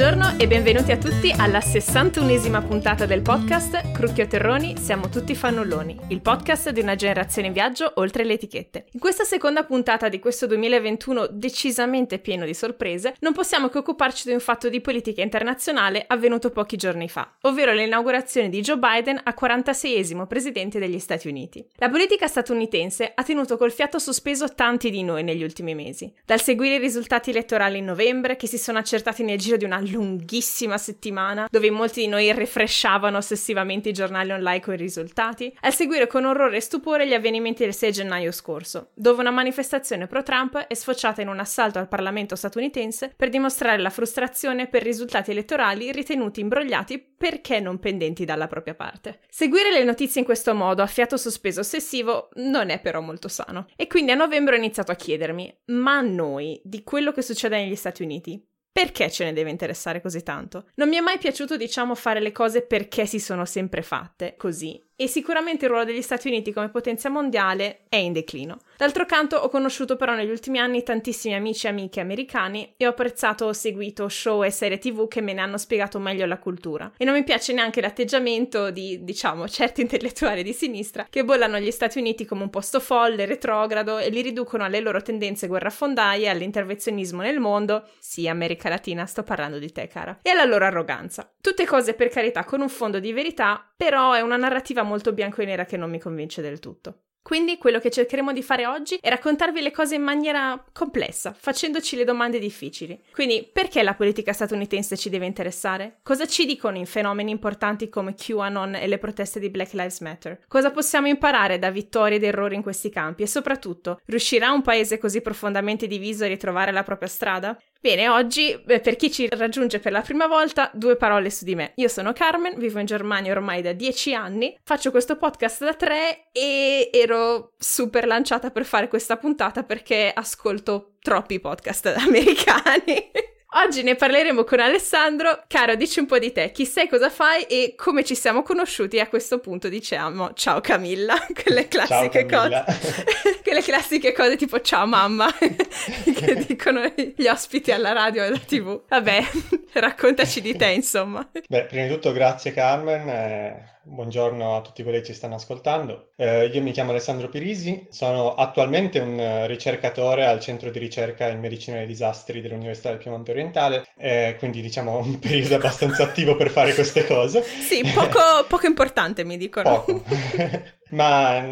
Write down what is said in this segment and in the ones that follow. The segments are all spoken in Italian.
Buongiorno e benvenuti a tutti alla 61esima puntata del podcast Crucchio Terroni, siamo tutti fannulloni, il podcast di una generazione in viaggio oltre le etichette. In questa seconda puntata di questo 2021 decisamente pieno di sorprese, non possiamo che occuparci di un fatto di politica internazionale avvenuto pochi giorni fa, ovvero l'inaugurazione di Joe Biden a 46esimo presidente degli Stati Uniti. La politica statunitense ha tenuto col fiato sospeso tanti di noi negli ultimi mesi, dal seguire i risultati elettorali in novembre che si sono accertati nel giro di una lunghissima settimana dove molti di noi refreshavano ossessivamente i giornali online con i risultati, al seguire con orrore e stupore gli avvenimenti del 6 gennaio scorso, dove una manifestazione pro-Trump è sfociata in un assalto al Parlamento statunitense per dimostrare la frustrazione per risultati elettorali ritenuti imbrogliati perché non pendenti dalla propria parte. Seguire le notizie in questo modo, a fiato sospeso ossessivo, non è però molto sano. E quindi a novembre ho iniziato a chiedermi, ma a noi, di quello che succede negli Stati Uniti, perché ce ne deve interessare così tanto? Non mi è mai piaciuto, diciamo, fare le cose perché si sono sempre fatte così e sicuramente il ruolo degli Stati Uniti come potenza mondiale è in declino. D'altro canto ho conosciuto però negli ultimi anni tantissimi amici e amiche americani e ho apprezzato o seguito show e serie tv che me ne hanno spiegato meglio la cultura. E non mi piace neanche l'atteggiamento di, diciamo, certi intellettuali di sinistra che bollano gli Stati Uniti come un posto folle, retrogrado e li riducono alle loro tendenze guerrafondaie, all'intervenzionismo nel mondo, sì, America Latina, sto parlando di te, cara, e alla loro arroganza. Tutte cose per carità con un fondo di verità, però è una narrativa molto bianco e nera che non mi convince del tutto. Quindi quello che cercheremo di fare oggi è raccontarvi le cose in maniera complessa, facendoci le domande difficili. Quindi perché la politica statunitense ci deve interessare? Cosa ci dicono in fenomeni importanti come QAnon e le proteste di Black Lives Matter? Cosa possiamo imparare da vittorie ed errori in questi campi? E soprattutto, riuscirà un paese così profondamente diviso a ritrovare la propria strada? Bene, oggi per chi ci raggiunge per la prima volta, due parole su di me. Io sono Carmen, vivo in Germania ormai da dieci anni, faccio questo podcast da tre e ero super lanciata per fare questa puntata perché ascolto troppi podcast americani. Oggi ne parleremo con Alessandro. Caro, dici un po' di te, chi sei, cosa fai e come ci siamo conosciuti. A questo punto diciamo ciao Camilla, quelle classiche ciao, cose. quelle classiche cose tipo ciao mamma che dicono gli ospiti alla radio e alla tv. Vabbè, raccontaci di te, insomma. Beh, prima di tutto grazie Carmen. Eh Buongiorno a tutti quelli che ci stanno ascoltando. Eh, io mi chiamo Alessandro Pirisi, sono attualmente un ricercatore al centro di ricerca in medicina dei disastri dell'Università del Piemonte Orientale, eh, quindi diciamo un periodo abbastanza attivo per fare queste cose. Sì, poco, poco importante mi dicono. Poco. Ma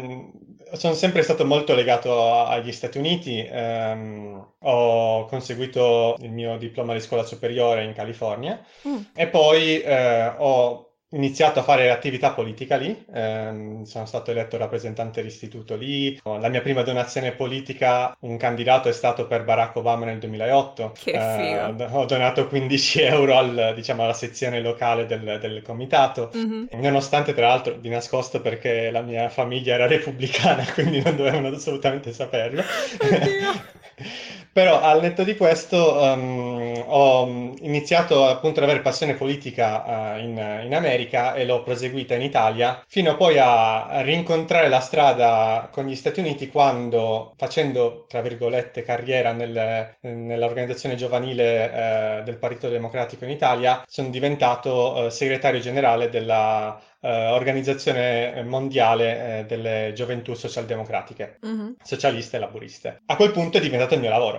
sono sempre stato molto legato agli Stati Uniti, ehm, ho conseguito il mio diploma di scuola superiore in California mm. e poi eh, ho iniziato a fare attività politica lì, ehm, sono stato eletto rappresentante dell'istituto lì, la mia prima donazione politica, un candidato è stato per Barack Obama nel 2008, che figo. Eh, ho donato 15 euro al, diciamo, alla sezione locale del, del comitato, mm-hmm. nonostante tra l'altro di nascosto perché la mia famiglia era repubblicana, quindi non dovevano assolutamente saperlo. Però al netto di questo um, ho iniziato appunto ad avere passione politica uh, in, in, America e l'ho proseguita in Italia fino poi a, rincontrare la strada con gli Stati Uniti quando facendo tra virgolette carriera nel, nell'organizzazione giovanile uh, del Partito Democratico in Italia sono diventato uh, segretario generale della eh, organizzazione mondiale eh, delle gioventù socialdemocratiche, mm-hmm. socialiste e laburiste. A quel punto è diventato il mio lavoro,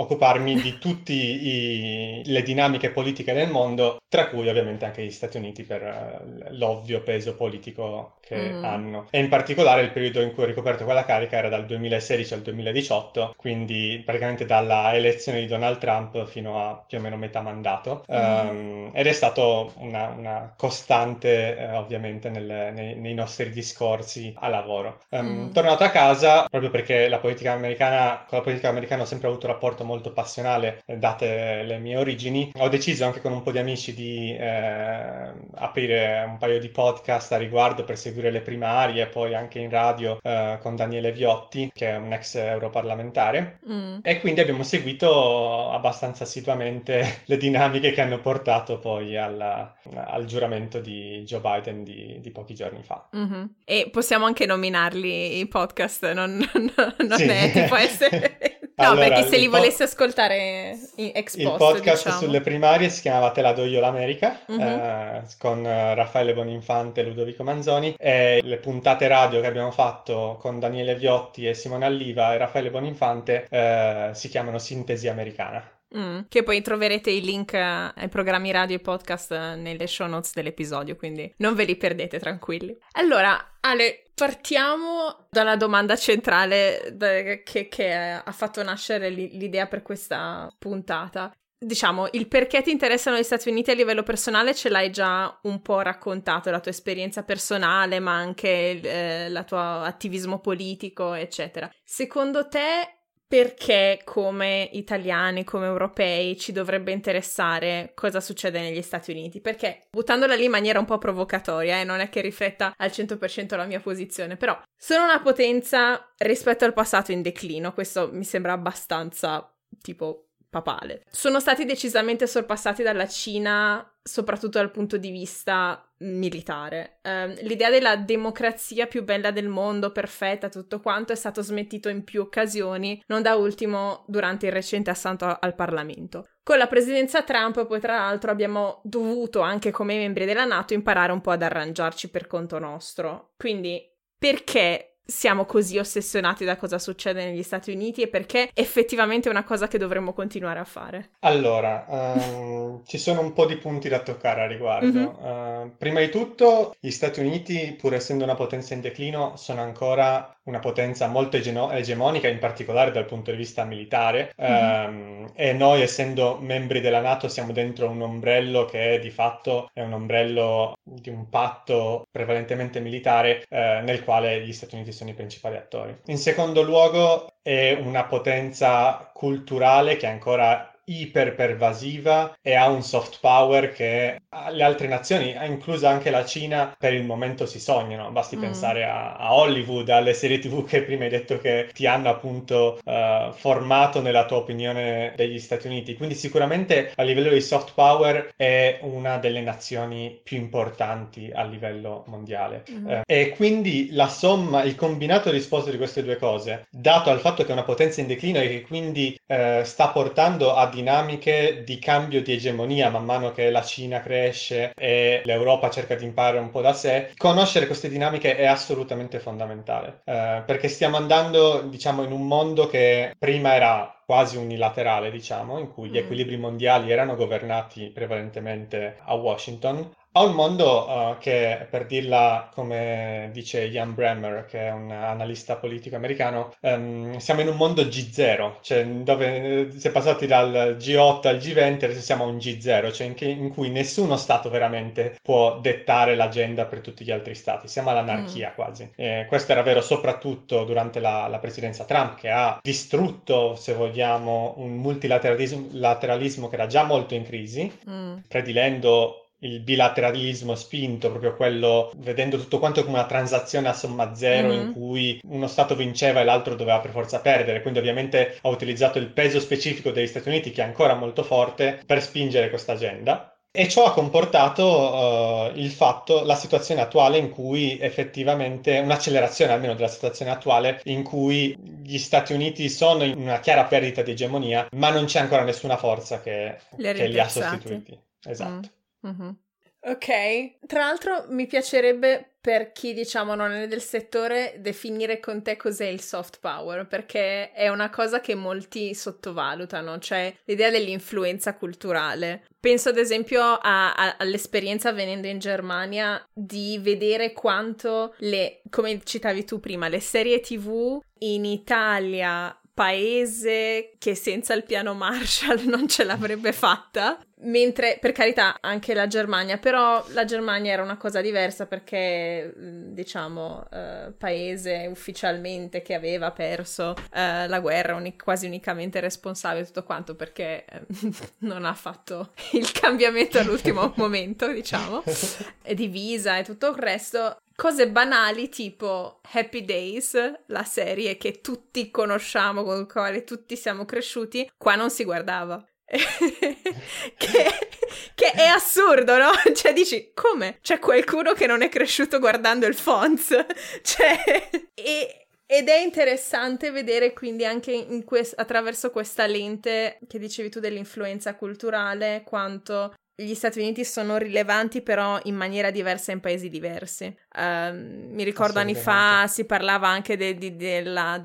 occuparmi di tutte le dinamiche politiche del mondo, tra cui ovviamente anche gli Stati Uniti per uh, l'ovvio peso politico che mm. hanno. E in particolare il periodo in cui ho ricoperto quella carica era dal 2016 al 2018, quindi praticamente dalla elezione di Donald Trump fino a più o meno metà mandato. Mm. Um, ed è stato una, una costante, eh, ovviamente, nel, nei, nei, nostri discorsi a lavoro. Um, mm. Tornato a casa, proprio perché la politica americana, con la politica americana ho sempre avuto un rapporto molto passionale, eh, date le mie origini, ho deciso anche con un po' di amici di eh, aprire un paio di podcast a riguardo per seguire le primarie, poi anche in radio eh, con Daniele Viotti, che è un ex europarlamentare, mm. e quindi abbiamo seguito abbastanza assiduamente le dinamiche che hanno portato poi alla, al giuramento di Joe Biden di, di pochi giorni fa. Mm-hmm. E possiamo anche nominarli i podcast, non, non, non sì. è tipo essere... No, allora, perché se li po- volessi ascoltare in ex Il podcast diciamo. sulle primarie si chiamava Te la do io l'America, mm-hmm. eh, con Raffaele Boninfante e Ludovico Manzoni, e le puntate radio che abbiamo fatto con Daniele Viotti e Simone Alliva e Raffaele Boninfante eh, si chiamano Sintesi Americana. Mm, che poi troverete i link ai programmi radio e podcast nelle show notes dell'episodio, quindi non ve li perdete tranquilli. Allora, Ale, partiamo dalla domanda centrale che, che ha fatto nascere l'idea per questa puntata. Diciamo, il perché ti interessano gli Stati Uniti a livello personale ce l'hai già un po' raccontato, la tua esperienza personale, ma anche eh, il tuo attivismo politico, eccetera. Secondo te perché come italiani, come europei, ci dovrebbe interessare cosa succede negli Stati Uniti? Perché, buttandola lì in maniera un po' provocatoria, eh, non è che rifletta al 100% la mia posizione, però sono una potenza rispetto al passato in declino, questo mi sembra abbastanza tipo papale. Sono stati decisamente sorpassati dalla Cina, soprattutto dal punto di vista militare. Um, l'idea della democrazia più bella del mondo, perfetta, tutto quanto, è stato smentito in più occasioni, non da ultimo durante il recente assalto al Parlamento. Con la presidenza Trump, poi tra l'altro, abbiamo dovuto, anche come membri della Nato, imparare un po' ad arrangiarci per conto nostro. Quindi, perché siamo così ossessionati da cosa succede negli Stati Uniti e perché effettivamente è una cosa che dovremmo continuare a fare? Allora, um, ci sono un po' di punti da toccare a riguardo. Mm-hmm. Uh, prima di tutto, gli Stati Uniti, pur essendo una potenza in declino, sono ancora una potenza molto ege- egemonica, in particolare dal punto di vista militare, mm-hmm. um, e noi, essendo membri della Nato, siamo dentro un ombrello che di fatto è un ombrello di un patto prevalentemente militare eh, nel quale gli Stati Uniti sono i principali attori. In secondo luogo è una potenza culturale che ancora iperpervasiva e ha un soft power che le altre nazioni, inclusa anche la Cina, per il momento si sognano. Basti mm. pensare a, a, Hollywood, alle serie TV che prima hai detto che ti hanno appunto uh, formato nella tua opinione degli Stati Uniti. Quindi sicuramente a livello di soft power è una delle nazioni più importanti a livello mondiale. Mm. Uh, e quindi la somma, il combinato risposto di queste due cose, dato al fatto che è una potenza in declino e che quindi uh, sta portando a dinamiche di cambio di egemonia man mano che la Cina cresce e l'Europa cerca di imparare un po' da sé, conoscere queste dinamiche è assolutamente fondamentale, eh, perché stiamo andando, diciamo, in un mondo che prima era quasi unilaterale, diciamo, in cui gli mm. equilibri mondiali erano governati prevalentemente a Washington, a un mondo uh, che, per dirla come dice Ian Bremmer, che è un analista politico americano, um, siamo in un mondo G0, cioè dove eh, si è passati dal G8 al G20 adesso siamo a un G0, cioè in, che, in, cui nessuno Stato veramente può dettare l'agenda per tutti gli altri Stati, siamo all'anarchia mm. quasi. E questo era vero soprattutto durante la, la, presidenza Trump, che ha distrutto, se vogliamo, un multilateralismo che era già molto in crisi, mm. predilendo il bilateralismo spinto, proprio quello vedendo tutto quanto come una transazione a somma zero mm-hmm. in cui uno Stato vinceva e l'altro doveva per forza perdere, quindi ovviamente ha utilizzato il peso specifico degli Stati Uniti che è ancora molto forte per spingere questa agenda. E ciò ha comportato uh, il fatto, la situazione attuale in cui effettivamente, un'accelerazione almeno della situazione attuale, in cui gli Stati Uniti sono in una chiara perdita di egemonia, ma non c'è ancora nessuna forza che, che li ha sostituiti. Esatto. Mm. Mm-hmm. Ok, tra l'altro mi piacerebbe per chi diciamo non è del settore definire con te cos'è il soft power, perché è una cosa che molti sottovalutano, cioè l'idea dell'influenza culturale. Penso ad esempio a, a, all'esperienza venendo in Germania di vedere quanto le, come citavi tu prima, le serie tv in Italia paese che senza il piano Marshall non ce l'avrebbe fatta. Mentre, per carità, anche la Germania, però la Germania era una cosa diversa perché, diciamo, eh, paese ufficialmente che aveva perso eh, la guerra, uni- quasi unicamente responsabile tutto quanto perché eh, non ha fatto il cambiamento all'ultimo momento, diciamo, e divisa e tutto il resto cose banali tipo Happy Days, la serie che tutti conosciamo, con la quale tutti siamo cresciuti, qua non si guardava. che, che, è assurdo, no? Cioè, dici, come? C'è qualcuno che non è cresciuto guardando il Fonz? Cioè, e, ed è interessante vedere quindi anche quest- attraverso questa lente che dicevi tu dell'influenza culturale quanto gli Stati Uniti sono rilevanti però in maniera diversa in paesi diversi. Uh, mi ricordo anni fa si parlava anche de- de- della,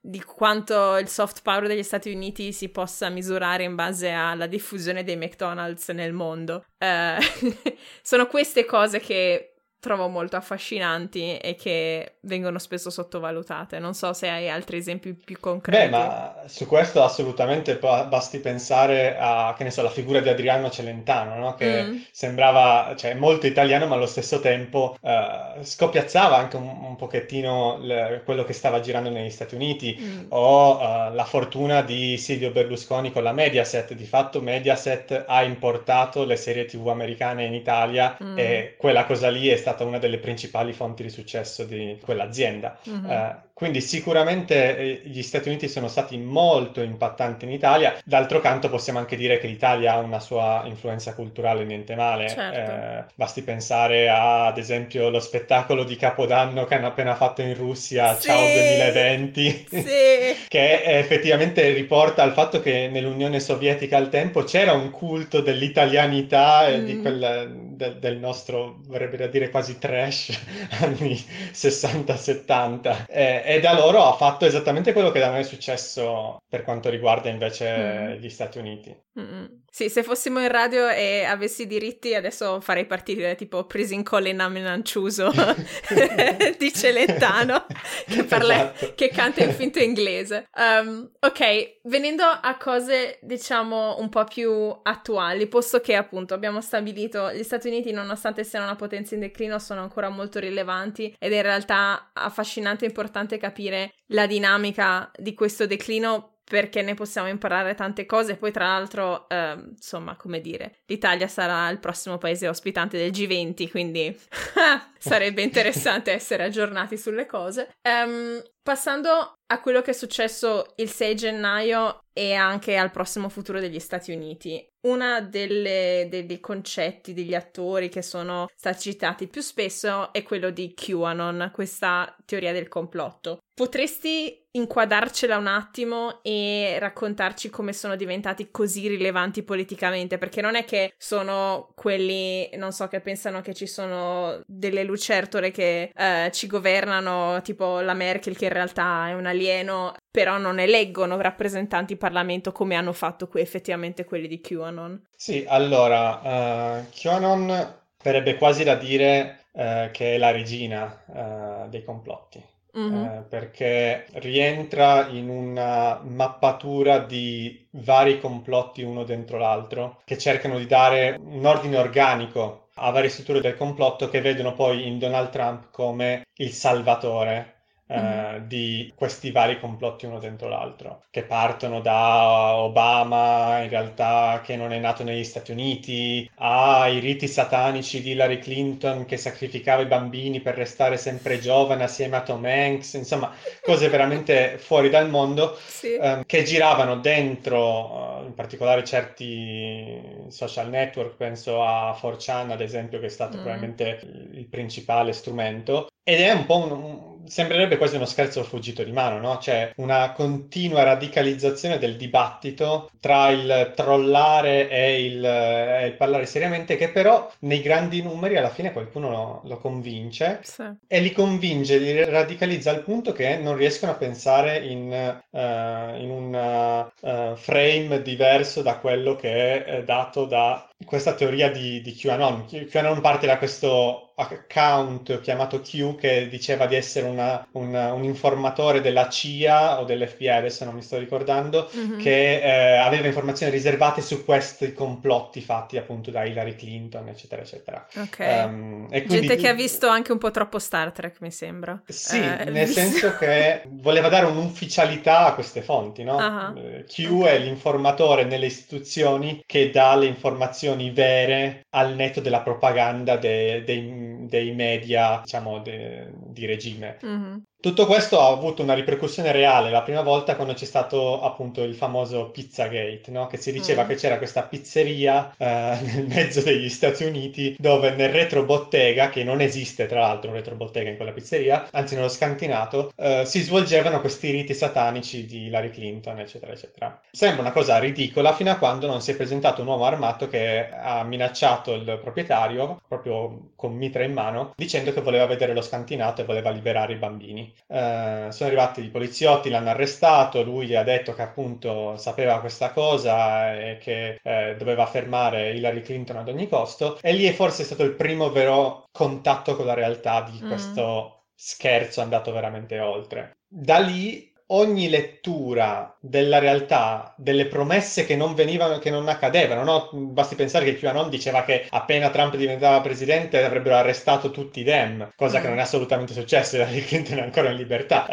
di quanto il soft power degli Stati Uniti si possa misurare in base alla diffusione dei McDonald's nel mondo. Uh, sono queste cose che trovo molto affascinanti e che vengono spesso sottovalutate. Non so se hai altri esempi più concreti. Beh, ma su questo assolutamente basti pensare a, che ne so, la figura di Adriano Celentano, no? che mm. sembrava, cioè, molto italiano, ma allo stesso tempo uh, scoppiazzava anche un, un pochettino le, quello che stava girando negli Stati Uniti, mm. o uh, la fortuna di Silvio Berlusconi con la Mediaset. Di fatto Mediaset ha importato le serie TV americane in Italia mm. e quella cosa lì è stata stata una delle principali fonti di successo di quell'azienda. Mm-hmm. Uh, quindi sicuramente eh, gli Stati Uniti sono stati molto impattanti in Italia, d'altro canto possiamo anche dire che l'Italia ha una sua influenza culturale, niente male. Certo. Eh, basti pensare a, ad esempio, lo spettacolo di Capodanno che hanno appena fatto in Russia, sì. Ciao 2020, sì. che effettivamente riporta al fatto che nell'Unione Sovietica al tempo c'era un culto dell'italianità e di mm. quel, de, del nostro, vorrebbe da dire quasi trash, anni 60-70. Eh, e da loro ha fatto esattamente quello che da noi è successo per quanto riguarda invece mm. gli Stati Uniti. Mm-mm. Sì, se fossimo in radio e avessi diritti, adesso farei partire tipo Prison Colin Amenanciuso di Celentano che, parla, esatto. che canta in finto inglese. Um, ok, venendo a cose diciamo un po' più attuali, posto che appunto abbiamo stabilito gli Stati Uniti, nonostante siano una potenza in declino, sono ancora molto rilevanti ed è in realtà affascinante e importante capire la dinamica di questo declino perché ne possiamo imparare tante cose. Poi, tra l'altro, eh, insomma, come dire, l'Italia sarà il prossimo paese ospitante del G20, quindi sarebbe interessante essere aggiornati sulle cose. Um, passando a quello che è successo il 6 gennaio e anche al prossimo futuro degli Stati Uniti. Uno dei concetti degli attori che sono stati citati più spesso è quello di QAnon, questa teoria del complotto. Potresti inquadarcela un attimo e raccontarci come sono diventati così rilevanti politicamente? Perché non è che sono quelli, non so, che pensano che ci sono delle lucertole che eh, ci governano, tipo la Merkel che in realtà è un alieno, però non eleggono rappresentanti in Parlamento come hanno fatto qui effettivamente quelli di QAnon. Sì, allora, uh, QAnon verrebbe quasi da dire uh, che è la regina uh, dei complotti. Eh, perché rientra in una mappatura di vari complotti uno dentro l'altro che cercano di dare un ordine organico a varie strutture del complotto che vedono poi in Donald Trump come il salvatore mm-hmm. di questi vari complotti uno dentro l'altro, che partono da Obama, in realtà che non è nato negli Stati Uniti, ai riti satanici di Hillary Clinton che sacrificava i bambini per restare sempre giovane assieme a Tom Hanks, insomma, cose veramente fuori dal mondo sì. um, che giravano dentro, uh, in particolare certi social network, penso a 4chan ad esempio, che è stato mm. probabilmente il principale strumento, ed è un po' un sembrerebbe quasi uno scherzo fuggito di mano, no? C'è una continua radicalizzazione del dibattito tra il trollare e il, e il parlare seriamente, che però nei grandi numeri alla fine qualcuno lo, lo convince sì. e li convince, li radicalizza al punto che non riescono a pensare in, uh, in un uh, frame diverso da quello che è dato da questa teoria di, di QAnon. QAnon parte da questo account chiamato Q che diceva di essere una, una, un informatore della CIA o dell'FBI, adesso non mi sto ricordando, mm-hmm. che eh, aveva informazioni riservate su questi complotti fatti appunto da Hillary Clinton, eccetera, eccetera. Ok. Um, quindi... Gente che ha visto anche un po' troppo Star Trek, mi sembra. Sì, eh, nel visto... senso che voleva dare un'ufficialità a queste fonti, no? Uh-huh. Q okay. è l'informatore nelle istituzioni che dà le informazioni vere al netto della propaganda de- dei dei media, diciamo, de- di regime. Mm-hmm. Tutto questo ha avuto una ripercussione reale la prima volta quando c'è stato appunto il famoso Pizzagate, no? Che si diceva mm. che c'era questa pizzeria eh, nel mezzo degli Stati Uniti dove nel retrobottega, che non esiste tra l'altro un retrobottega in quella pizzeria, anzi nello scantinato, eh, si svolgevano questi riti satanici di Hillary Clinton, eccetera, eccetera. Sembra una cosa ridicola fino a quando non si è presentato un uomo armato che ha minacciato il proprietario, proprio con mitra in mano, dicendo che voleva vedere lo scantinato e voleva liberare i bambini. Eh, sono arrivati i poliziotti, l'hanno arrestato, lui ha detto che appunto sapeva questa cosa e che eh, doveva fermare Hillary Clinton ad ogni costo e lì è forse stato il primo vero contatto con la realtà di mm. questo scherzo andato veramente oltre. Da lì ogni lettura della realtà, delle promesse che non venivano, che non accadevano, no? Basti pensare che QAnon diceva che appena Trump diventava presidente avrebbero arrestato tutti i Dem, cosa mm. che non è assolutamente successa, Hillary Clinton è ancora in libertà.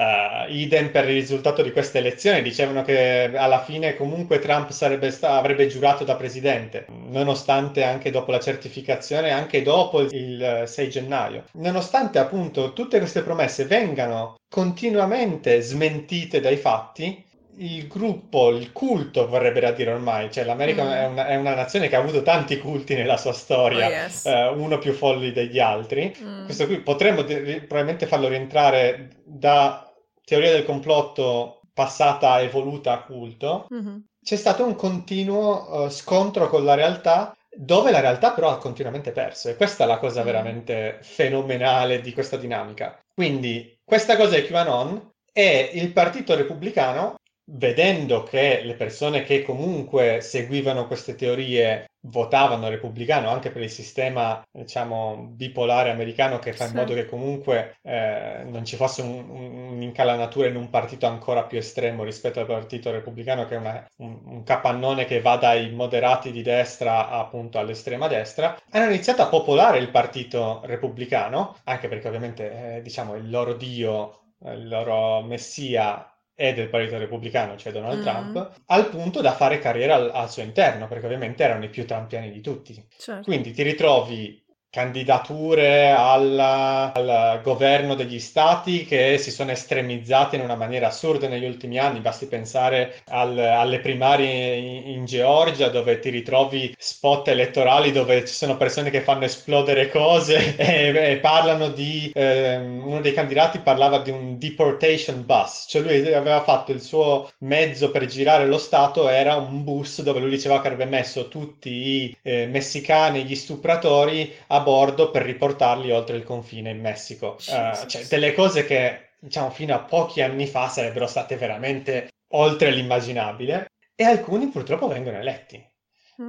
Uh, idem per il risultato di queste elezioni, dicevano che alla fine comunque Trump sta- avrebbe giurato da presidente, nonostante anche dopo la certificazione, anche dopo il 6 gennaio. Nonostante appunto tutte queste promesse vengano continuamente smentite dai fatti, il gruppo, il culto, vorrebbe da dire ormai, cioè l'America mm. è, una, è, una, nazione che ha avuto tanti culti nella sua storia, oh, yes. eh, uno più folli degli altri. Mm. Questo qui potremmo di- probabilmente farlo rientrare da teoria del complotto passata evoluta a culto. Mm-hmm. C'è stato un continuo uh, scontro con la realtà dove la realtà però ha continuamente perso e questa è la cosa mm. veramente fenomenale di questa dinamica. Quindi questa cosa è QAnon e il Partito Repubblicano, vedendo che le persone che comunque seguivano queste teorie votavano repubblicano anche per il sistema, diciamo, bipolare americano che fa in modo che comunque eh, non ci fosse un, un, un'incalanatura in un partito ancora più estremo rispetto al partito repubblicano che è una, un, un, capannone che va dai moderati di destra appunto all'estrema destra, hanno iniziato a popolare il partito repubblicano, anche perché ovviamente eh, diciamo il loro dio, il loro messia e del Partito Repubblicano, cioè Donald mm. Trump, al punto da fare carriera al, al, suo interno, perché ovviamente erano i più trampiani di tutti. Certo. Quindi ti ritrovi candidature alla, al governo degli stati che si sono estremizzate in una maniera assurda negli ultimi anni. Basti pensare al, alle primarie in, in, Georgia dove ti ritrovi spot elettorali dove ci sono persone che fanno esplodere cose e, e parlano di... Eh, uno dei candidati parlava di un deportation bus, cioè lui aveva fatto il suo mezzo per girare lo stato era un bus dove lui diceva che avrebbe messo tutti i eh, messicani, gli stupratori a bordo per riportarli oltre il confine in Messico. Uh, cioè, delle cose che, diciamo, fino a pochi anni fa sarebbero state veramente oltre l'immaginabile e alcuni purtroppo vengono eletti.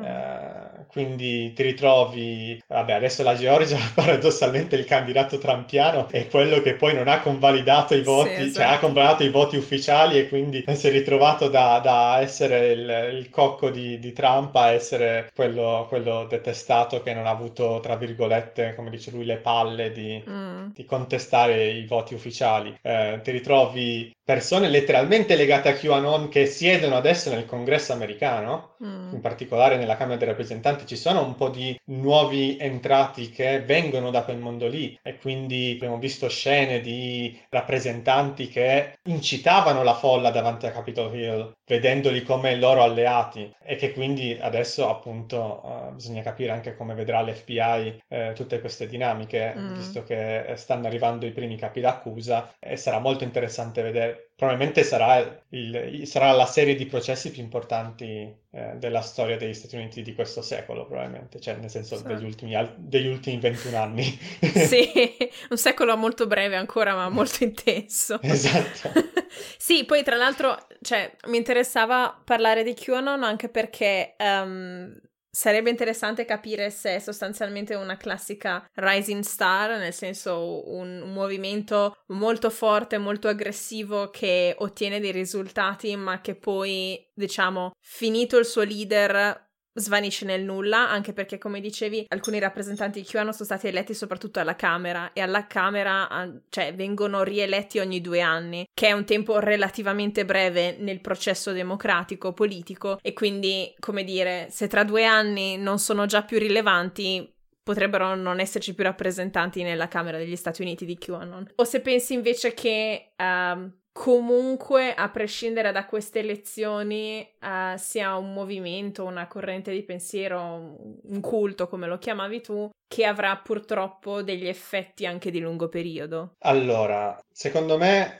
Uh, quindi ti ritrovi, vabbè, adesso la Georgia paradossalmente il candidato trampiano è quello che poi non ha convalidato i voti, sì, esatto. cioè ha esatto. convalidato i voti ufficiali e quindi si è ritrovato da, da essere il, il, cocco di, di, Trump a essere quello, quello, detestato che non ha avuto, tra virgolette, come dice lui, le palle di, mm. di contestare i voti ufficiali. Uh, ti ritrovi persone letteralmente legate a QAnon che siedono adesso nel congresso americano, mm. in particolare nella Camera dei rappresentanti, ci sono un po' di nuovi entrati che vengono da quel mondo lì e quindi abbiamo visto scene di rappresentanti che incitavano la folla davanti a Capitol Hill, vedendoli come loro alleati e che quindi adesso appunto uh, bisogna capire anche come vedrà l'FBI eh, tutte queste dinamiche, mm. visto che stanno arrivando i primi capi d'accusa e sarà molto interessante vedere probabilmente sarà, il, sarà, la serie di processi più importanti eh, della storia degli Stati Uniti di questo secolo, probabilmente, cioè nel senso sì. degli, ultimi, degli ultimi 21 anni. sì, un secolo molto breve ancora, ma molto intenso. esatto. sì, poi tra l'altro, cioè, mi interessava parlare di QAnon anche perché... Um, Sarebbe interessante capire se è sostanzialmente una classica rising star, nel senso un, un, movimento molto forte, molto aggressivo che ottiene dei risultati, ma che poi, diciamo, finito il suo leader, svanisce nel nulla, anche perché, come dicevi, alcuni rappresentanti di QAnon sono stati eletti soprattutto alla Camera e alla Camera, cioè, vengono rieletti ogni due anni, che è un tempo relativamente breve nel processo democratico politico e quindi, come dire, se tra due anni non sono già più rilevanti, potrebbero non esserci più rappresentanti nella Camera degli Stati Uniti di QAnon. O se pensi invece che uh, comunque, a prescindere da queste elezioni, uh, sia un movimento, una corrente di pensiero, un culto, come lo chiamavi tu, che avrà purtroppo degli effetti anche di lungo periodo. Allora, secondo me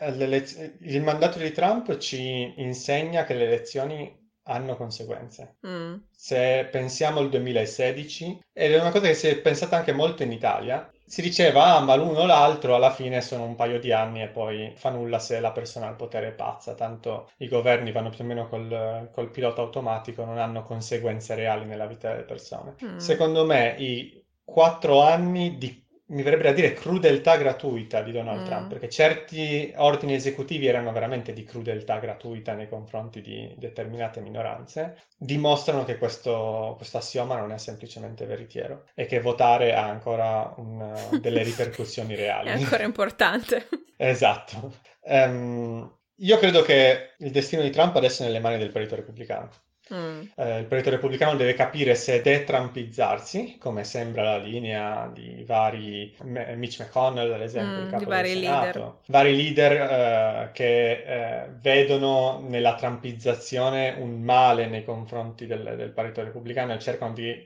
il mandato di Trump ci insegna che le elezioni hanno conseguenze. Mm. Se pensiamo al 2016, ed è una cosa che si è pensata anche molto in Italia, si diceva, ah, ma l'uno o l'altro alla fine sono un paio di anni e poi fa nulla se la persona al potere è pazza, tanto i governi vanno più o meno col, col pilota automatico, non hanno conseguenze reali nella vita delle persone. Mm. Secondo me i quattro anni di mi verrebbe da dire crudeltà gratuita di Donald mm. Trump, perché certi ordini esecutivi erano veramente di crudeltà gratuita nei confronti di determinate minoranze, dimostrano che questo, questo assioma non è semplicemente veritiero e che votare ha ancora un, delle ripercussioni reali. è ancora importante. esatto. Um, io credo che il destino di Trump adesso è nelle mani del Partito Repubblicano. Mm. Eh, il Partito Repubblicano deve capire se detrampizzarsi, come sembra la linea di vari Mitch McConnell, ad esempio, mm, il capo vari del Senato, leader, vari leader eh, che eh, vedono nella trampizzazione un male nei confronti del, del Partito Repubblicano e cercano di,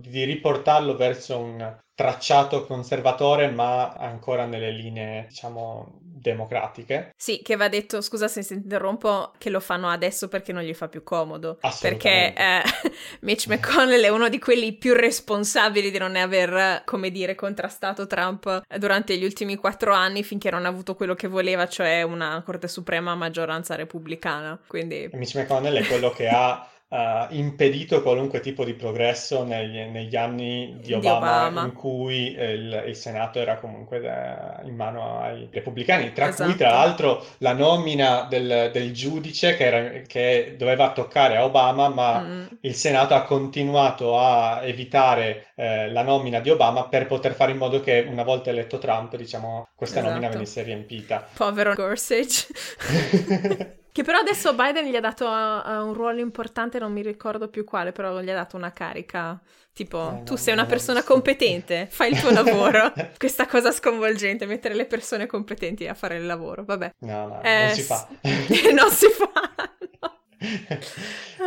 di riportarlo verso un tracciato conservatore, ma ancora nelle linee, diciamo, democratiche. Sì, che va detto, scusa se ti interrompo, che lo fanno adesso perché non gli fa più comodo. Perché eh, Mitch McConnell è uno di quelli più responsabili di non aver, come dire, contrastato Trump durante gli ultimi quattro anni finché non ha avuto quello che voleva, cioè una Corte Suprema a maggioranza repubblicana. Quindi... Mitch McConnell è quello che ha uh, impedito qualunque tipo di progresso negli, negli anni di Obama, di Obama, in cui il, il Senato era comunque da, in mano ai repubblicani, tra esatto. cui tra l'altro la nomina del, del giudice che, era, che, doveva toccare a Obama, ma mm. il Senato ha continuato a evitare eh, la nomina di Obama per poter fare in modo che una volta eletto Trump, diciamo, questa esatto. nomina venisse riempita. Povero Gorsuch. Che però adesso Biden gli ha dato uh, un ruolo importante, non mi ricordo più quale, però gli ha dato una carica. Tipo, eh, tu no, sei una persona competente, fai il tuo lavoro. Questa cosa sconvolgente, mettere le persone competenti a fare il lavoro, vabbè. No, no, eh, non si fa. non si fa.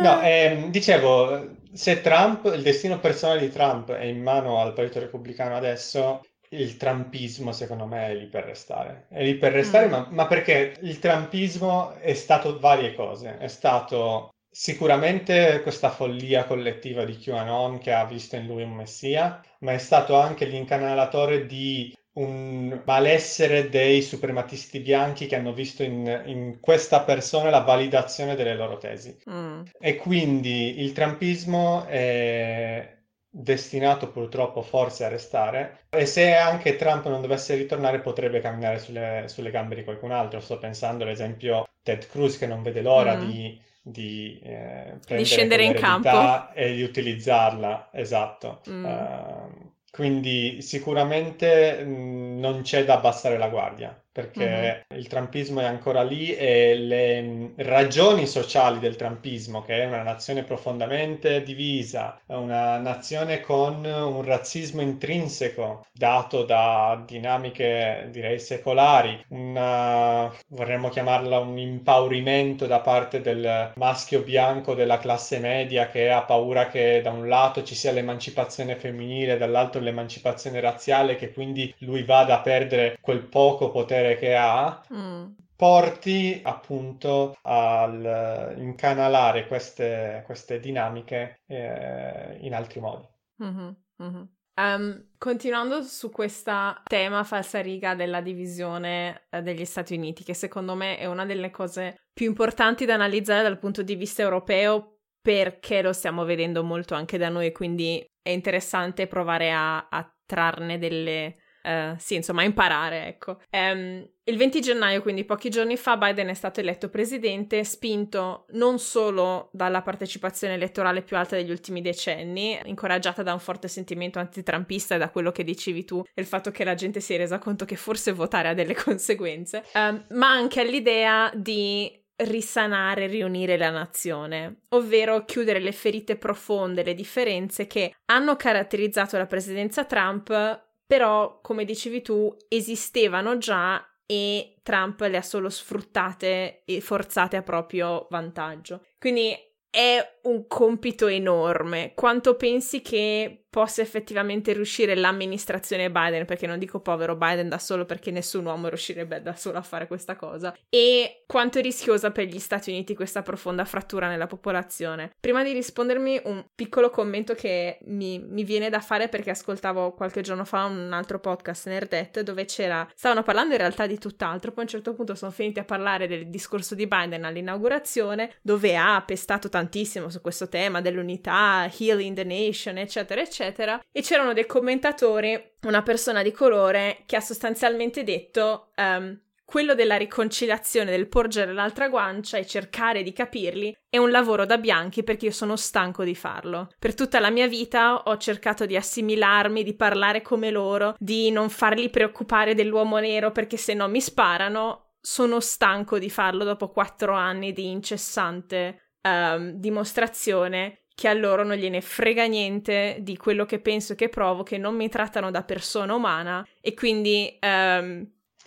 no, no ehm, dicevo, se Trump, il destino personale di Trump è in mano al Partito Repubblicano adesso, il trampismo secondo me è lì per restare. È lì per restare, mm. ma, ma, perché il trampismo è stato varie cose. È stato sicuramente questa follia collettiva di QAnon che ha visto in lui un messia, ma è stato anche l'incanalatore di un malessere dei suprematisti bianchi che hanno visto in, in questa persona la validazione delle loro tesi. Mm. E quindi il trampismo è destinato purtroppo forse a restare e se anche Trump non dovesse ritornare potrebbe camminare sulle, sulle gambe di qualcun altro. Sto pensando ad esempio Ted Cruz che non vede l'ora mm. di, di, eh, di scendere in campo e di utilizzarla, esatto. Mm. Uh, quindi sicuramente mh, mm, non c'è da abbassare la guardia perché uh-huh. il trampismo è ancora lì e le mm, ragioni sociali del trampismo, che è una nazione profondamente divisa, una nazione con un razzismo intrinseco dato da dinamiche direi secolari, una, vorremmo chiamarla un impaurimento da parte del maschio bianco della classe media che ha paura che da un lato ci sia l'emancipazione femminile, dall'altro l'emancipazione razziale, che quindi lui vada a perdere quel poco potere potere che ha mm. porti appunto al incanalare queste, queste dinamiche eh, in altri modi. Mm-hmm, mm-hmm. Um, continuando su questa tema falsariga della divisione eh, degli Stati Uniti, che secondo me è una delle cose più importanti da analizzare dal punto di vista europeo, perché lo stiamo vedendo molto anche da noi, quindi è interessante provare a, a trarne delle, Uh, sì, insomma, imparare, ecco. Um, il 20 gennaio, quindi pochi giorni fa, Biden è stato eletto presidente, spinto non solo dalla partecipazione elettorale più alta degli ultimi decenni, incoraggiata da un forte sentimento antitrumpista e da quello che dicevi tu, il fatto che la gente si è resa conto che forse votare ha delle conseguenze, um, ma anche all'idea di risanare, riunire la nazione, ovvero chiudere le ferite profonde, le differenze che hanno caratterizzato la presidenza Trump, però, come dicevi tu, esistevano già e Trump le ha solo sfruttate e forzate a proprio vantaggio. Quindi è un compito enorme. Quanto pensi che possa effettivamente riuscire l'amministrazione Biden, perché non dico povero Biden da solo perché nessun uomo riuscirebbe da solo a fare questa cosa, e quanto è rischiosa per gli Stati Uniti questa profonda frattura nella popolazione. Prima di rispondermi un piccolo commento che mi, mi viene da fare perché ascoltavo qualche giorno fa un altro podcast Nerdette dove c'era, stavano parlando in realtà di tutt'altro, poi a un certo punto sono finiti a parlare del discorso di Biden all'inaugurazione dove ha pestato tantissimo su questo tema dell'unità, healing the nation, eccetera, eccetera eccetera. E c'erano dei commentatori, una persona di colore, che ha sostanzialmente detto um, quello della riconciliazione, del porgere l'altra guancia e cercare di capirli è un lavoro da bianchi perché io sono stanco di farlo. Per tutta la mia vita ho cercato di assimilarmi, di parlare come loro, di non farli preoccupare dell'uomo nero perché se no mi sparano. Sono stanco di farlo dopo quattro anni di incessante um, dimostrazione che a loro non gliene frega niente di quello che penso e che provo, che non mi trattano da persona umana e quindi um,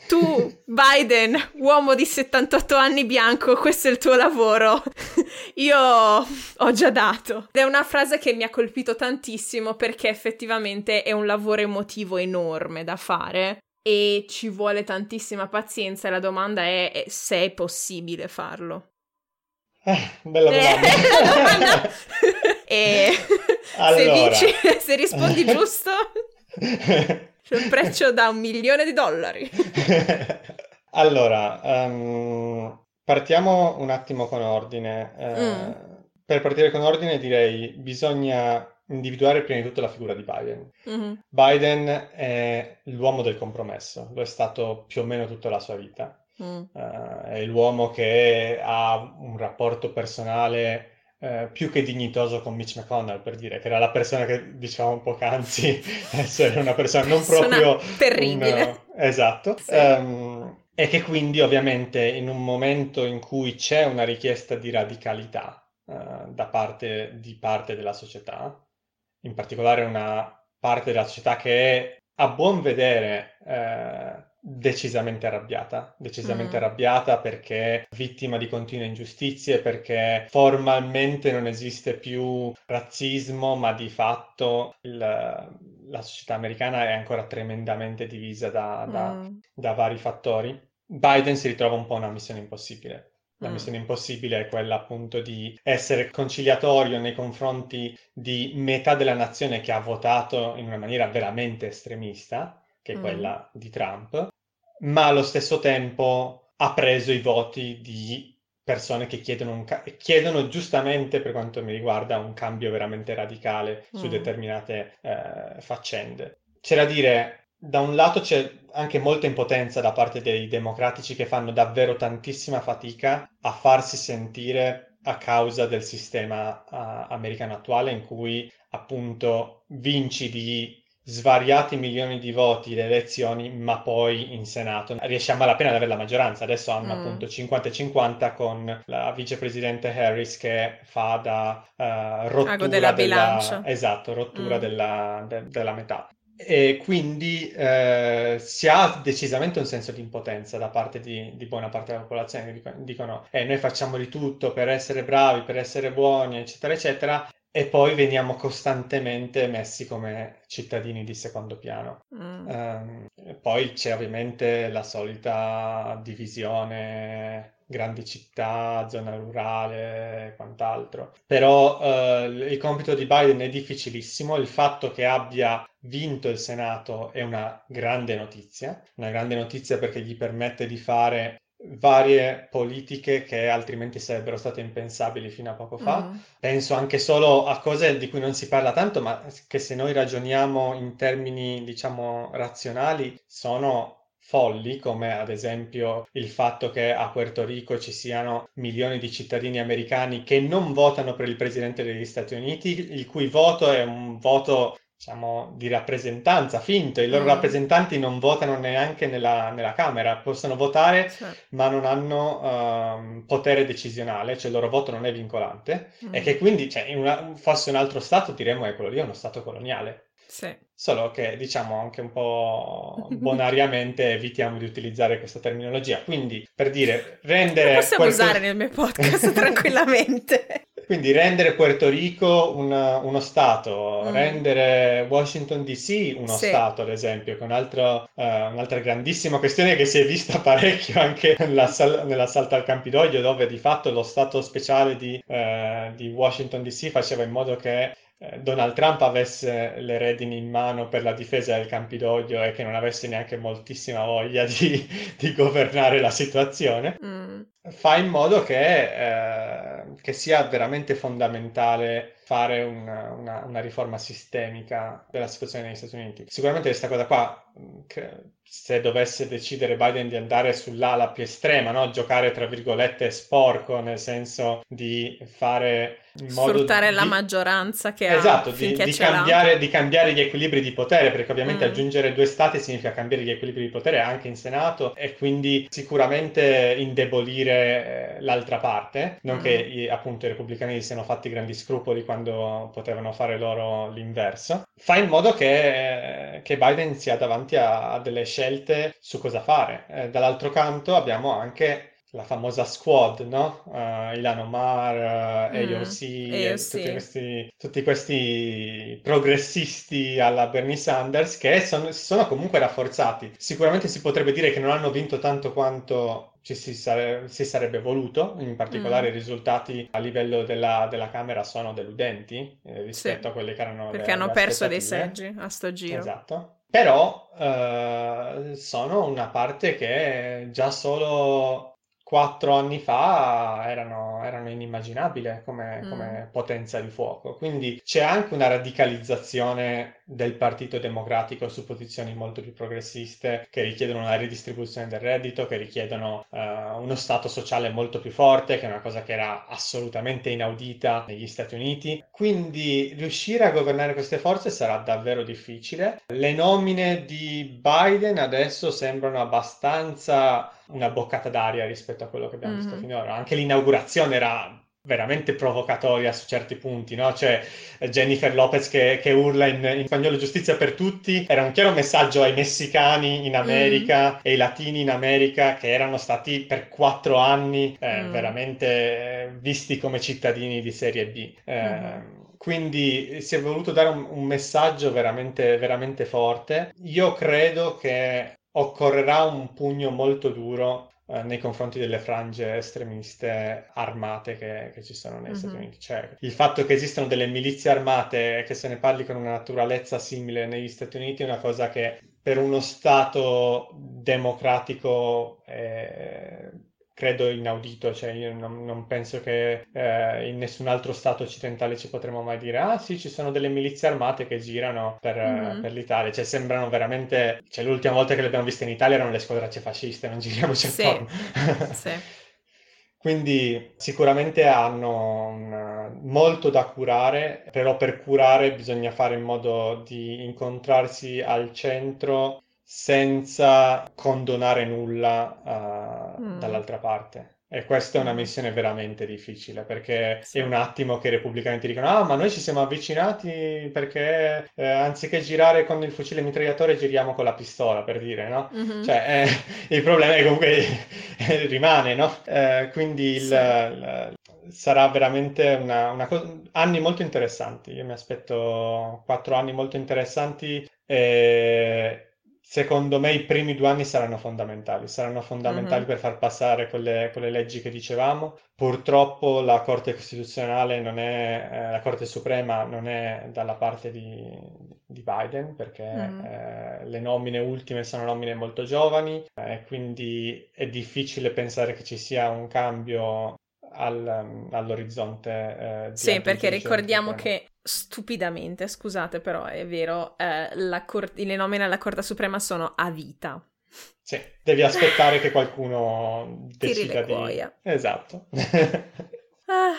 tu, Biden, uomo di 78 anni bianco, questo è il tuo lavoro. Io ho già dato. Ed è una frase che mi ha colpito tantissimo perché effettivamente è un lavoro emotivo enorme da fare e ci vuole tantissima pazienza e la domanda è se è possibile farlo. Eh, bella domanda. e allora. se, dici, se rispondi giusto, c'è un prezzo da un milione di dollari. allora, um, partiamo un attimo con ordine. Uh, mm. Per partire con ordine direi bisogna individuare prima di tutto la figura di Biden. Mm-hmm. Biden è l'uomo del compromesso, lo è stato più o meno tutta la sua vita. Mm. Uh, è l'uomo che ha un rapporto personale uh, più che dignitoso con Mitch McConnell, per dire, che era la persona che diciamo poc'anzi essere una persona non proprio... terribile. Un, esatto. Sì. Um, e che quindi ovviamente in un momento in cui c'è una richiesta di radicalità uh, da parte di parte della società, in particolare una parte della società che è a buon vedere decisamente arrabbiata, decisamente mm. arrabbiata perché vittima di continue ingiustizie, perché formalmente non esiste più razzismo, ma di fatto il, la società americana è ancora tremendamente divisa da, da, mm. da, vari fattori. Biden si ritrova un po' una missione impossibile. La mm. missione impossibile è quella appunto di essere conciliatorio nei confronti di metà della nazione che ha votato in una maniera veramente estremista, che è mm. quella di Trump, ma allo stesso tempo ha preso i voti di persone che chiedono, ca- chiedono giustamente, per quanto mi riguarda, un cambio veramente radicale su mm. determinate eh, faccende. C'è da dire, da un lato c'è anche molta impotenza da parte dei democratici che fanno davvero tantissima fatica a farsi sentire a causa del sistema uh, americano attuale in cui appunto vinci di svariati milioni di voti le elezioni, ma poi in Senato riesce a malapena ad avere la maggioranza. Adesso hanno mm. appunto 50 e 50 con la vicepresidente Harris che fa da uh, rottura della, bilancia. Esatto, rottura mm. della, de, della metà. E quindi eh, si ha decisamente un senso di impotenza da parte di, di buona parte della popolazione che dicono eh, noi facciamo di tutto per essere bravi, per essere buoni, eccetera, eccetera, e poi veniamo costantemente messi come cittadini di secondo piano. Mm. Um, poi c'è ovviamente la solita divisione grandi città, zona rurale e quant'altro. Però uh, il compito di Biden è difficilissimo, il fatto che abbia vinto il Senato è una grande notizia, una grande notizia perché gli permette di fare varie politiche che altrimenti sarebbero state impensabili fino a poco fa. Mm. Penso anche solo a cose di cui non si parla tanto, ma che se noi ragioniamo in termini, diciamo, razionali, sono folli, come ad esempio il fatto che a Puerto Rico ci siano milioni di cittadini americani che non votano per il presidente degli Stati Uniti, il cui voto è un voto diciamo, di rappresentanza finto. I loro mm. rappresentanti non votano neanche nella, nella Camera, possono votare, sì. ma non hanno um, potere decisionale, cioè il loro voto non è vincolante. Mm. E che quindi, cioè, in una, fosse un altro Stato, diremmo che quello lì è uno Stato coloniale. Sì. Solo che diciamo anche un po' bonariamente evitiamo di utilizzare questa terminologia. Quindi, per dire, rendere... Lo possiamo Puerto... usare nel mio podcast tranquillamente. Quindi rendere Puerto Rico una, uno Stato, mm. rendere Washington DC uno sì. Stato, ad esempio, che è un altro, uh, un'altra grandissima questione che si è vista parecchio anche nell'assal- nell'assalto al Campidoglio, dove di fatto lo Stato speciale di, uh, di Washington DC faceva in modo che eh, Donald Trump avesse le redini in mano per la difesa del Campidoglio e che non avesse neanche moltissima voglia di, di governare la situazione, mm. Fa in modo che, eh, che, sia veramente fondamentale fare una, una, una, riforma sistemica della situazione negli Stati Uniti. Sicuramente questa cosa qua, se dovesse decidere Biden di andare sull'ala più estrema, no? giocare tra virgolette sporco, nel senso di fare in modo sfruttare di... la maggioranza che esatto, ha di, di, cambiare, di, cambiare, gli equilibri di potere, perché ovviamente mm. aggiungere due stati significa cambiare gli equilibri di potere anche in Senato e quindi sicuramente indebolire eh, l'altra parte, non mm. che appunto i repubblicani si siano fatti grandi scrupoli quando potevano fare loro l'inverso, fa in modo che, che Biden sia davanti a, a delle scelte su cosa fare. Eh, dall'altro canto abbiamo anche la famosa squad, no? Uh, Ilan Omar, uh, mm, AOC. Tutti, questi, tutti, questi, progressisti alla Bernie Sanders che sono, sono, comunque rafforzati. Sicuramente si potrebbe dire che non hanno vinto tanto quanto ci si, sare- si sarebbe voluto, in particolare mm. i risultati a livello della, della Camera sono deludenti eh, rispetto sì, a quelli che erano Perché le, hanno le perso dei seggi a sto giro. Esatto. Però eh, sono una parte che già solo quattro anni fa erano, erano inimmaginabili come, mm. come, potenza di fuoco. Quindi c'è anche una radicalizzazione del Partito Democratico su posizioni molto più progressiste che richiedono una ridistribuzione del reddito, che richiedono uh, uno Stato sociale molto più forte, che è una cosa che era assolutamente inaudita negli Stati Uniti. Quindi riuscire a governare queste forze sarà davvero difficile. Le nomine di Biden adesso sembrano abbastanza una boccata d'aria rispetto a quello che abbiamo mm-hmm. visto finora. Anche l'inaugurazione era veramente provocatoria su certi punti, no? Cioè Jennifer Lopez che, che urla in, in, spagnolo giustizia per tutti, era un chiaro messaggio ai messicani in America mm. e ai latini in America che erano stati per quattro anni eh, mm. veramente eh, visti come cittadini di serie B. Eh, mm. Quindi si è voluto dare un, un messaggio veramente, veramente forte. Io credo che occorrerà un pugno molto duro eh, nei confronti delle frange estremiste armate che, che ci sono negli mm-hmm. Stati Uniti. Cioè, il fatto che esistano delle milizie armate e che se ne parli con una naturalezza simile negli Stati Uniti è una cosa che per uno Stato democratico è credo inaudito, cioè io non, non penso che eh, in nessun altro stato occidentale ci potremmo mai dire ah sì, ci sono delle milizie armate che girano per, mm-hmm. per l'Italia, cioè sembrano veramente, cioè l'ultima volta che le abbiamo viste in Italia erano le squadracce fasciste, non giriamoci sì. attorno. sì. Quindi sicuramente hanno un, molto da curare, però per curare bisogna fare in modo di incontrarsi al centro senza condonare nulla uh, mm. dall'altra parte. E questa è una mm. missione veramente difficile perché sì. è un attimo che i repubblicani ti dicono: Ah, ma noi ci siamo avvicinati perché eh, anziché girare con il fucile mitragliatore, giriamo con la pistola per dire, no? Mm-hmm. Cioè, eh, il problema è comunque rimane, no? Eh, quindi il, sì. il, sarà veramente una, una cosa. Anni molto interessanti. Io mi aspetto quattro anni molto interessanti. E secondo me i primi due anni saranno fondamentali, saranno fondamentali mm-hmm. per far passare quelle, quelle, leggi che dicevamo. Purtroppo la Corte Costituzionale non è, eh, la Corte Suprema non è dalla parte di, di Biden perché mm-hmm. eh, le nomine ultime sono nomine molto giovani e eh, quindi è difficile pensare che ci sia un cambio al, all'orizzonte. Eh, sì, perché ricordiamo che stupidamente, scusate però è vero, eh, cor- le nomine alla Corte Suprema sono a vita. Sì, devi aspettare che qualcuno decida di... Esatto. ah,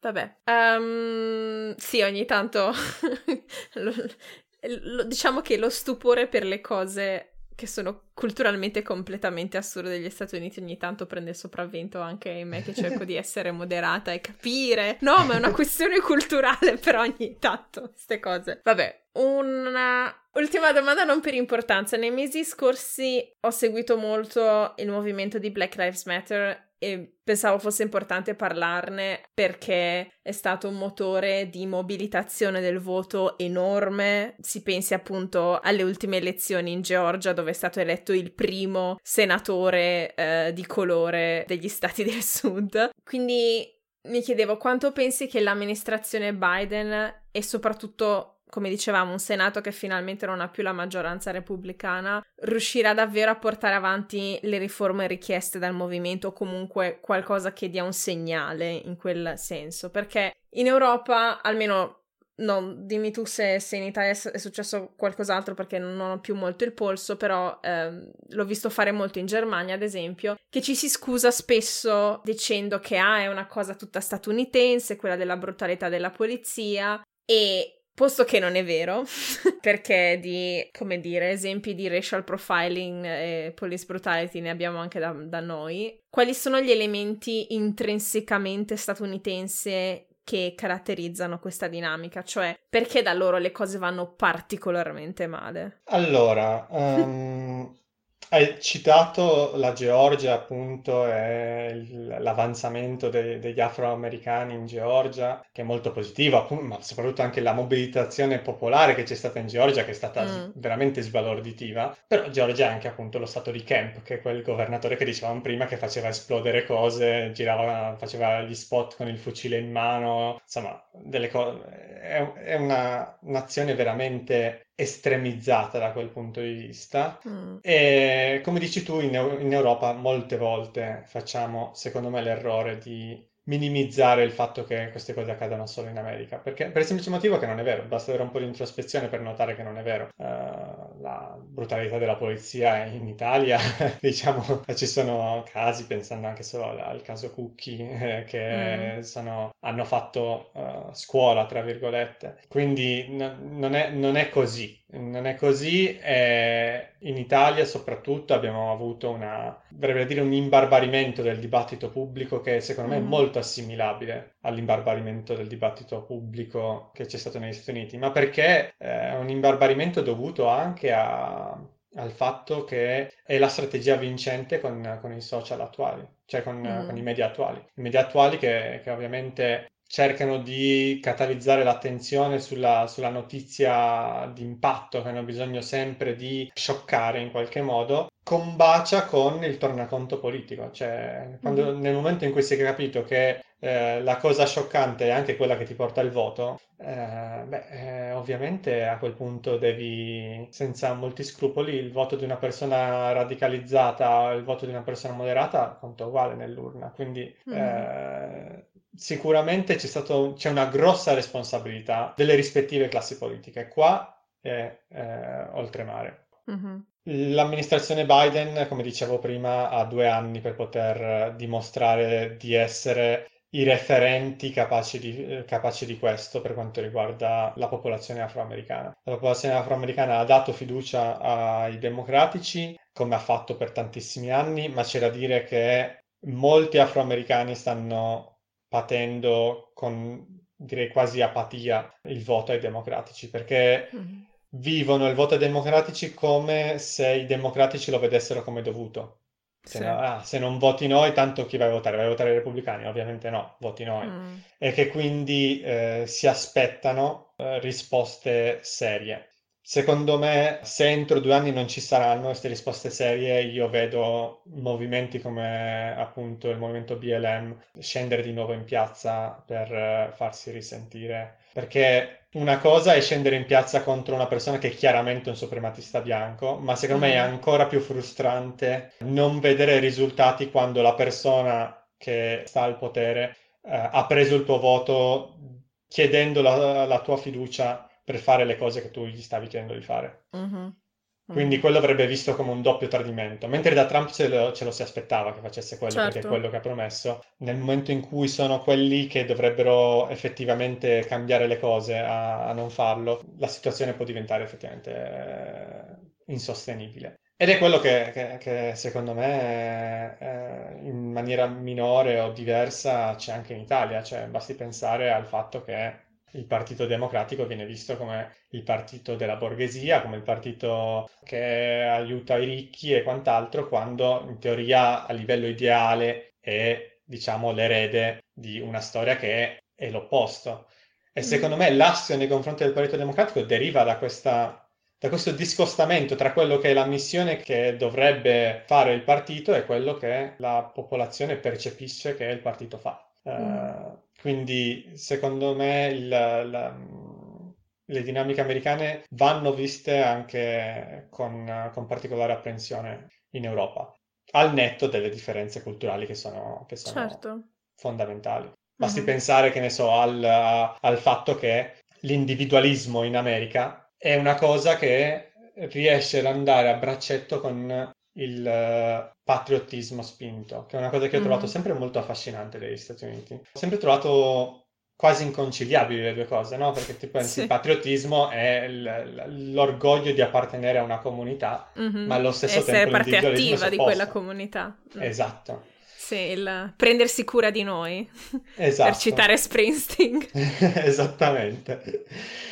vabbè. Um, sì, ogni tanto diciamo che lo stupore per le cose che sono culturalmente completamente assurde degli Stati Uniti ogni tanto prende il sopravvento anche in me che cerco di essere moderata e capire. No, ma è una questione culturale però ogni tanto queste cose. Vabbè, una ultima domanda non per importanza. Nei mesi scorsi ho seguito molto il movimento di Black Lives Matter e pensavo fosse importante parlarne perché è stato un motore di mobilitazione del voto enorme. Si pensi appunto alle ultime elezioni in Georgia dove è stato eletto il primo senatore eh, di colore degli stati del sud. Quindi mi chiedevo quanto pensi che l'amministrazione Biden e soprattutto come dicevamo, un Senato che finalmente non ha più la maggioranza repubblicana, riuscirà davvero a portare avanti le riforme richieste dal movimento o comunque qualcosa che dia un segnale in quel senso. Perché in Europa, almeno No, dimmi tu se, se, in Italia è successo qualcos'altro perché non ho più molto il polso, però ehm, l'ho visto fare molto in Germania, ad esempio, che ci si scusa spesso dicendo che ah, è una cosa tutta statunitense, quella della brutalità della polizia, e Posto che non è vero, perché di, come dire, esempi di racial profiling e police brutality ne abbiamo anche da, da noi. Quali sono gli elementi intrinsecamente statunitensi che caratterizzano questa dinamica? Cioè, perché da loro le cose vanno particolarmente male? Allora, um, Hai citato la Georgia, appunto, e il- l'avanzamento de- degli afroamericani in Georgia, che è molto positivo, appunto, ma soprattutto anche la mobilitazione popolare che c'è stata in Georgia, che è stata s- Mm. veramente sbalorditiva. Però Georgia è anche appunto lo stato di Kemp, che è quel governatore che dicevamo prima che faceva esplodere cose, girava, faceva gli spot con il fucile in mano, insomma, delle cose. È, è una nazione veramente estremizzata da quel punto di vista. Mm. E come dici tu, in, in Europa molte volte facciamo, secondo me, l'errore di minimizzare il fatto che queste cose accadano solo in America, perché per il semplice motivo che non è vero, basta avere un po' di introspezione per notare che non è vero. Eh, la brutalità della polizia in Italia, diciamo, ci sono casi, pensando anche solo al, al caso Cucchi, eh, che Mm. sono- hanno fatto eh, scuola, tra virgolette. Quindi no- non è, non è così. Non è così e in Italia soprattutto abbiamo avuto una, vorrei dire un imbarbarimento del dibattito pubblico che secondo me è Mhm. molto assimilabile all'imbarbarimento del dibattito pubblico che c'è stato negli Stati Uniti, ma perché eh, è un imbarbarimento dovuto anche a- al fatto che è la strategia vincente con, con i social attuali, cioè con, con i Mm. media attuali. I media attuali che, che ovviamente cercano di catalizzare l'attenzione sulla, sulla notizia d'impatto, che hanno bisogno sempre di scioccare in qualche modo, combacia con il tornaconto politico. Cioè, quando- Mhm. nel momento in cui si è capito che eh, la cosa scioccante è anche quella che ti porta il voto, eh, beh, eh, ovviamente a quel punto devi, senza molti scrupoli, il voto di una persona radicalizzata o il voto di una persona moderata conta uguale nell'urna. Quindi eh, sicuramente c'è stato, c'è una grossa responsabilità delle rispettive classi politiche, qua e eh, oltremare. Mhm. L'amministrazione Biden, come dicevo prima, ha due anni per poter dimostrare di essere i referenti capaci di, eh, capaci di questo per quanto riguarda la popolazione afroamericana. La popolazione afroamericana ha dato fiducia ai democratici, come ha fatto per tantissimi anni, ma c'è da dire che molti afroamericani stanno patendo con, direi quasi apatia il voto ai democratici, perché Mhm. vivono il voto ai democratici come se i democratici lo vedessero come dovuto. Se, Sì. no- ah, se non voti noi, tanto chi vai a votare? Vai a votare i repubblicani? Ovviamente no, voti noi. Mm. E che quindi eh, si aspettano eh, risposte serie. Secondo me, se entro due anni non ci saranno queste risposte serie, io vedo movimenti come appunto il movimento BLM scendere di nuovo in piazza per eh, farsi risentire. Perché una cosa è scendere in piazza contro una persona che è chiaramente un suprematista bianco, ma secondo me è Mm. ancora più frustrante non vedere risultati quando la persona che sta al potere eh, ha preso il tuo voto chiedendo la, la tua fiducia per fare le cose che tu gli stavi chiedendo di fare. Mhm. Quindi quello avrebbe visto come un doppio tradimento, mentre da Trump ce lo, ce lo si aspettava che facesse quello, certo. perché è quello che ha promesso. Nel momento in cui sono quelli che dovrebbero effettivamente cambiare le cose a, a non farlo, la situazione può diventare effettivamente eh, insostenibile. Ed è quello che, che, che secondo me eh, in maniera minore o diversa c'è anche in Italia, cioè basti pensare al fatto che il Partito Democratico viene visto come il partito della borghesia, come il partito che aiuta i ricchi e quant'altro, quando in teoria a livello ideale è, diciamo, l'erede di una storia che è l'opposto. E secondo me l'assio nei confronti del Partito Democratico deriva da, questa, da questo discostamento tra quello che è la missione che dovrebbe fare il partito e quello che la popolazione percepisce che il partito fa. Uh, quindi secondo me il, la, le dinamiche americane vanno viste anche con, con, particolare apprensione in Europa, al netto delle differenze culturali che sono, che sono certo. fondamentali. Basti uh-huh. pensare, che ne so, al, al fatto che l'individualismo in America è una cosa che riesce ad andare a braccetto con il uh, patriottismo spinto, che è una cosa che ho trovato mm. sempre molto affascinante degli Stati Uniti. Ho sempre trovato quasi inconciliabili le due cose, no? Perché ti pensi, sì. il patriottismo è l- l'orgoglio di appartenere a una comunità, mm-hmm. ma allo stesso Essere tempo parte attiva di quella comunità. Mm. Esatto. Sì, il prendersi cura di noi, esatto. per citare Springsteen. Esattamente.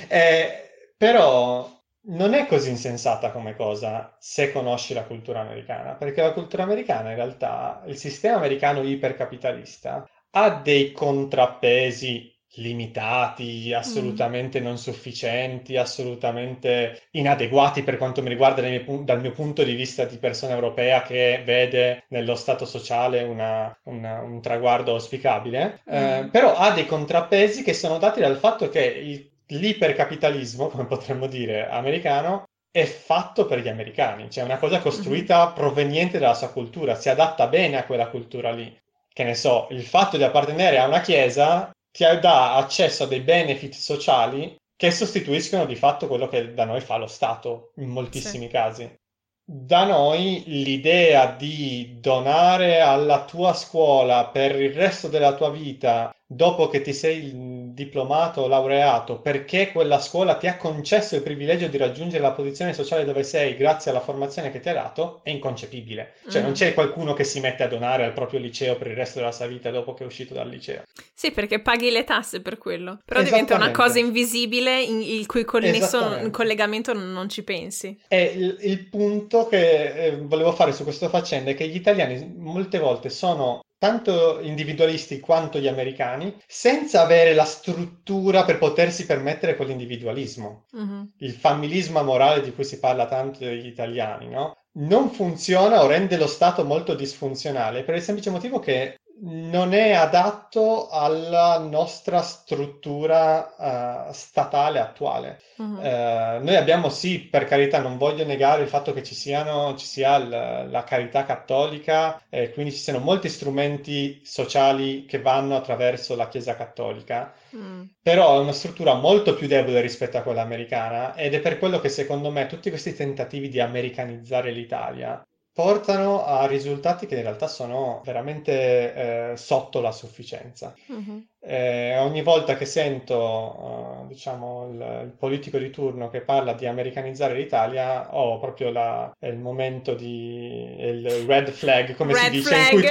Eh, però non è così insensata come cosa se conosci la cultura americana, perché la cultura americana in realtà, il sistema americano ipercapitalista, ha dei contrappesi limitati, assolutamente mm. non sufficienti, assolutamente inadeguati per quanto mi riguarda mie, dal mio punto di vista di persona europea che vede nello Stato sociale una, una, un traguardo auspicabile, mm. eh, però ha dei contrappesi che sono dati dal fatto che il l'ipercapitalismo, come potremmo dire, americano, è fatto per gli americani, cioè è una cosa costruita mhm. proveniente dalla sua cultura, si adatta bene a quella cultura lì. Che ne so, il fatto di appartenere a una chiesa ti dà accesso a dei benefit sociali che sostituiscono di fatto quello che da noi fa lo Stato in moltissimi sì. casi. Da noi l'idea di donare alla tua scuola per il resto della tua vita dopo che ti sei diplomato o laureato perché quella scuola ti ha concesso il privilegio di raggiungere la posizione sociale dove sei grazie alla formazione che ti ha dato, è inconcepibile. Cioè mm. non c'è qualcuno che si mette a donare al proprio liceo per il resto della sua vita dopo che è uscito dal liceo. Sì, perché paghi le tasse per quello. Però diventa una cosa invisibile in, il cui connesso, collegamento non ci pensi. E il, il punto che eh, volevo fare su questa faccenda è che gli italiani molte volte sono tanto individualisti quanto gli americani, senza avere la struttura per potersi permettere quell'individualismo. Uh-huh. Il familismo morale di cui si parla tanto degli italiani, no? Non funziona o rende lo Stato molto disfunzionale per il semplice motivo che non è adatto alla nostra struttura uh, statale attuale. Uh-huh. Uh, noi abbiamo sì, per carità, non voglio negare il fatto che ci, siano, ci sia l- la carità cattolica e quindi ci siano molti strumenti sociali che vanno attraverso la Chiesa cattolica, mm. però è una struttura molto più debole rispetto a quella americana ed è per quello che secondo me tutti questi tentativi di americanizzare l'Italia portano a risultati che in realtà sono veramente eh, sotto la sufficienza. Uh-huh. Eh, ogni volta che sento, uh, diciamo, il, il, politico di turno che parla di americanizzare l'Italia, ho proprio la, il momento di il red flag, come red si dice, in cui,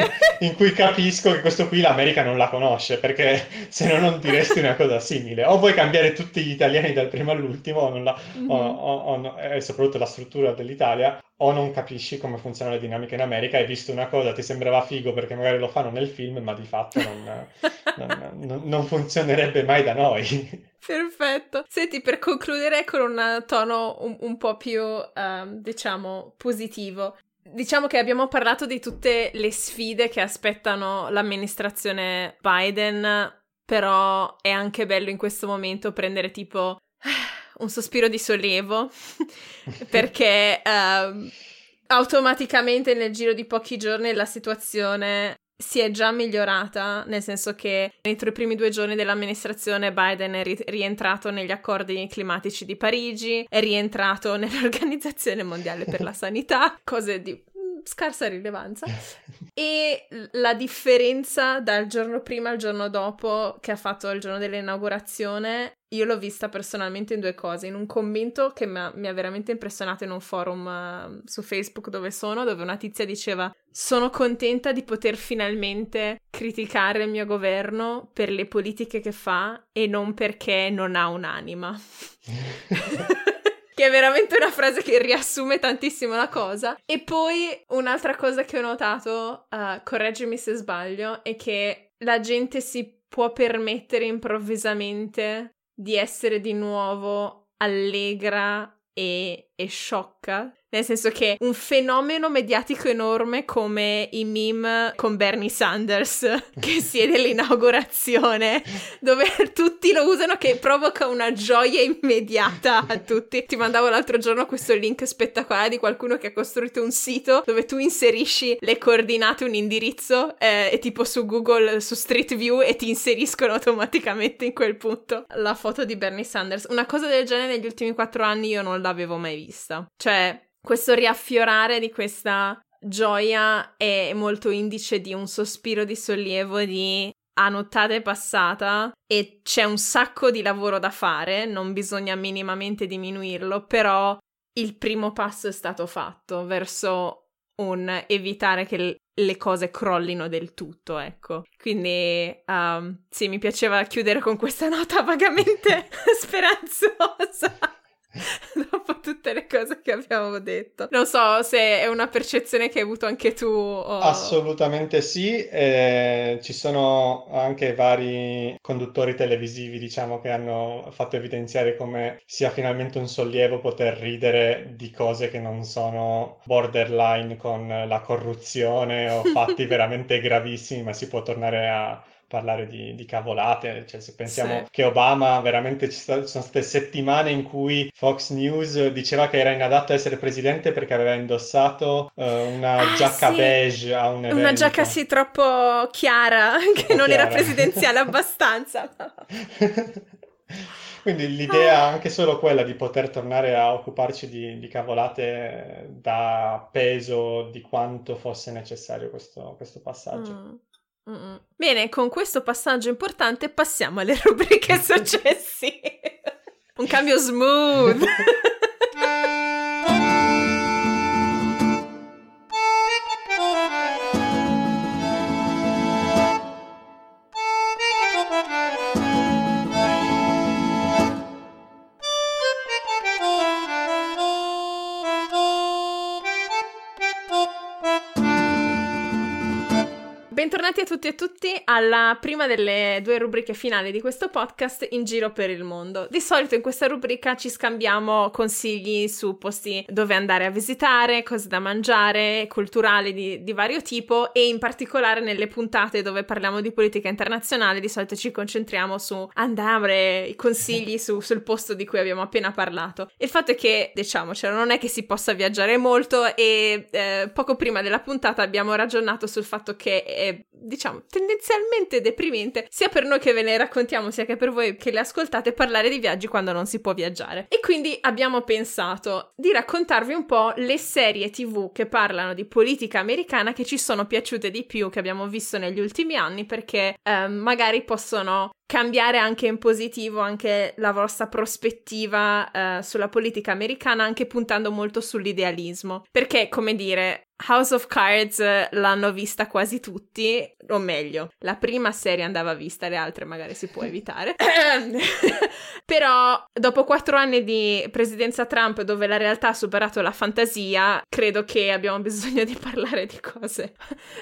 in cui, capisco che questo qui l'America non la conosce, perché se no non diresti una cosa simile. O vuoi cambiare tutti gli italiani dal primo all'ultimo, o, la, mm-hmm. o, o, e soprattutto la struttura dell'Italia, o non capisci come funzionano le dinamiche in America, hai visto una cosa, ti sembrava figo perché magari lo fanno nel film, ma di fatto non, non, non, non funzionerebbe mai da noi. Perfetto. Senti, per concludere con un tono un, un po' più, um, diciamo, positivo. Diciamo che abbiamo parlato di tutte le sfide che aspettano l'amministrazione Biden, però è anche bello in questo momento prendere tipo un sospiro di sollievo perché uh, automaticamente nel giro di pochi giorni la situazione si è già migliorata, nel senso che entro i primi due giorni dell'amministrazione Biden è ri- rientrato negli accordi climatici di Parigi, è rientrato nell'Organizzazione Mondiale per la Sanità, cose di scarsa rilevanza. E la differenza dal giorno prima al giorno dopo che ha fatto il giorno dell'inaugurazione, io l'ho vista personalmente in due cose. In un commento che mi ha, mi ha veramente impressionato in un forum uh, su Facebook dove sono, dove una tizia diceva: Sono contenta di poter finalmente criticare il mio governo per le politiche che fa e non perché non ha un'anima. che è veramente una frase che riassume tantissimo la cosa. E poi un'altra cosa che ho notato, uh, correggimi se sbaglio, è che la gente si può permettere improvvisamente di essere di nuovo allegra e, e sciocca nel senso che un fenomeno mediatico enorme come i meme con Bernie Sanders che siede l'inaugurazione, dove tutti lo usano, che provoca una gioia immediata a tutti. Ti mandavo l'altro giorno questo link spettacolare di qualcuno che ha costruito un sito dove tu inserisci le coordinate, un indirizzo, eh, e tipo su Google, su Street View, e ti inseriscono automaticamente in quel punto la foto di Bernie Sanders. Una cosa del genere negli ultimi quattro anni io non l'avevo mai vista. Cioè, questo riaffiorare di questa gioia è molto indice di un sospiro di sollievo di a nottata è passata e c'è un sacco di lavoro da fare, non bisogna minimamente diminuirlo, però il primo passo è stato fatto verso un evitare che le cose crollino del tutto, ecco. Quindi um, sì, mi piaceva chiudere con questa nota vagamente speranzosa. dopo tutte le cose che abbiamo detto. Non so se è una percezione che hai avuto anche tu. O... Assolutamente sì, eh, ci sono anche vari conduttori televisivi, diciamo, che hanno fatto evidenziare come sia finalmente un sollievo poter ridere di cose che non sono borderline con la corruzione o fatti veramente gravissimi, ma si può tornare a parlare di, di cavolate, cioè se pensiamo sì. che Obama veramente ci, sta, ci, sono state settimane in cui Fox News diceva che era inadatto a essere presidente perché aveva indossato uh, una ah, giacca sì. beige a un evento. Una giacca sì troppo chiara, che non chiara. era presidenziale abbastanza. Quindi l'idea ah. anche solo quella di poter tornare a occuparci di, di cavolate dà peso di quanto fosse necessario questo, questo passaggio. Mm. Mm-mm. Bene, con questo passaggio importante passiamo alle rubriche successive. Un cambio smooth. Bentornati a tutti e tutti alla prima delle due rubriche finali di questo podcast in giro per il mondo. Di solito in questa rubrica ci scambiamo consigli su posti dove andare a visitare, cose da mangiare, culturali di, di vario tipo e in particolare nelle puntate dove parliamo di politica internazionale di solito ci concentriamo su andare, i consigli su, sul posto di cui abbiamo appena parlato. Il fatto è che, diciamocelo, non è che si possa viaggiare molto e eh, poco prima della puntata abbiamo ragionato sul fatto che diciamo, tendenzialmente deprimente, sia per noi che ve ne raccontiamo, sia che per voi che le ascoltate, parlare di viaggi quando non si può viaggiare. E quindi abbiamo pensato di raccontarvi un po' le serie TV che parlano di politica americana che ci sono piaciute di più, che abbiamo visto negli ultimi anni, perché eh, magari possono cambiare anche in positivo anche la vostra prospettiva uh, sulla politica americana, anche puntando molto sull'idealismo. Perché, come dire, House of Cards l'hanno vista quasi tutti, o meglio, la prima serie andava vista, le altre magari si può evitare. Però dopo quattro anni di presidenza Trump dove la realtà ha superato la fantasia, credo che abbiamo bisogno di parlare di cose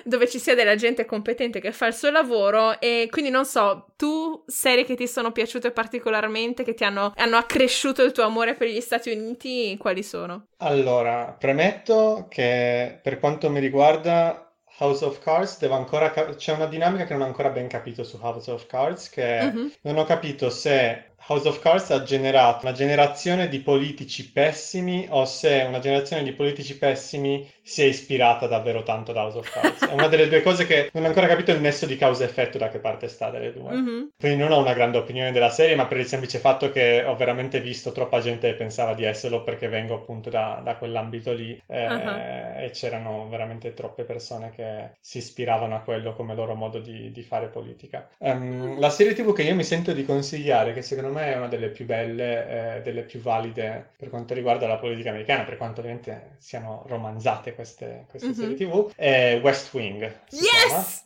dove ci sia della gente competente che fa il suo lavoro e quindi non so, tu serie che ti sono piaciute particolarmente, che ti hanno, hanno accresciuto il tuo amore per gli Stati Uniti, quali sono? Allora, premetto che per quanto mi riguarda House of Cards devo ancora ca- c'è una dinamica che non ho ancora ben capito su House of Cards che mm-hmm. non ho capito se House of Cards ha generato una generazione di politici pessimi o se una generazione di politici pessimi si è ispirata davvero tanto da House of Cards. È una delle due cose che non ho ancora capito il nesso di causa-effetto da che parte sta delle due. Mm-hmm. Quindi non ho una grande opinione della serie, ma per il semplice fatto che ho veramente visto troppa gente che pensava di esserlo perché vengo appunto da, da quell'ambito lì eh, uh-huh. e c'erano veramente troppe persone che si ispiravano a quello come loro modo di, di fare politica. Um, la serie TV che io mi sento di consigliare, che secondo me è una delle più belle, eh, delle più valide per quanto riguarda la politica americana, per quanto ovviamente siano romanzate queste, queste mm-hmm. serie TV, è West Wing. Yes!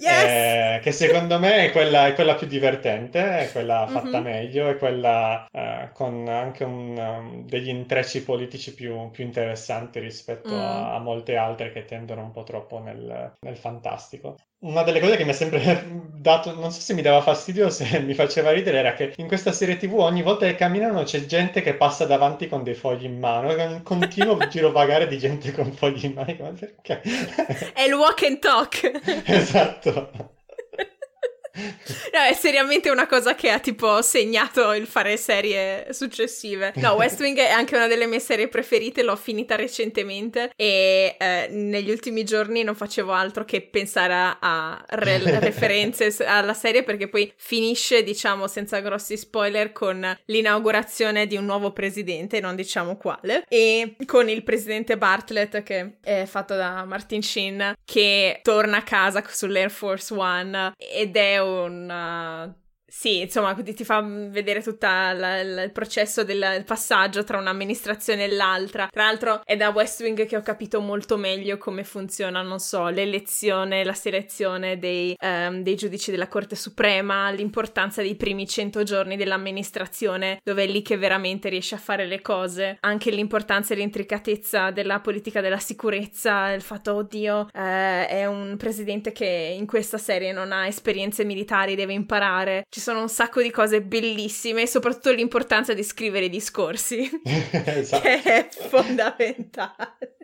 Yes! Eh, che secondo me è quella, è quella, più divertente, è quella fatta mm-hmm. meglio, è quella eh, con anche un, um, degli intrecci politici più, più interessanti rispetto mm. a, a, molte altre che tendono un po' troppo nel, nel fantastico. Una delle cose che mi ha sempre dato, non so se mi dava fastidio o se mi faceva ridere, era che in questa serie TV ogni volta che camminano c'è gente che passa davanti con dei fogli in mano, è un continuo giro vagare di gente con fogli in mano. Ma perché? È il walk and talk. esatto. No, è seriamente una cosa che ha tipo segnato il fare serie successive. No, West Wing è anche una delle mie serie preferite, l'ho finita recentemente e eh, negli ultimi giorni non facevo altro che pensare a re- referenze alla serie perché poi finisce, diciamo, senza grossi spoiler con l'inaugurazione di un nuovo presidente, non diciamo quale, e con il presidente Bartlett che è fatto da Martin Sheen che torna a casa sull'Air Force One ed è un λέω να sì, insomma, ti fa vedere tutto il processo del passaggio tra un'amministrazione e l'altra. Tra l'altro è da West Wing che ho capito molto meglio come funziona, non so, l'elezione, la selezione dei, um, dei giudici della Corte Suprema, l'importanza dei primi 100 giorni dell'amministrazione, dove è lì che veramente riesce a fare le cose. Anche l'importanza e l'intricatezza della politica della sicurezza, il fatto, oddio, eh, è un presidente che in questa serie non ha esperienze militari, deve imparare ci sono un sacco di cose bellissime, soprattutto l'importanza di scrivere discorsi, esatto. che è fondamentale.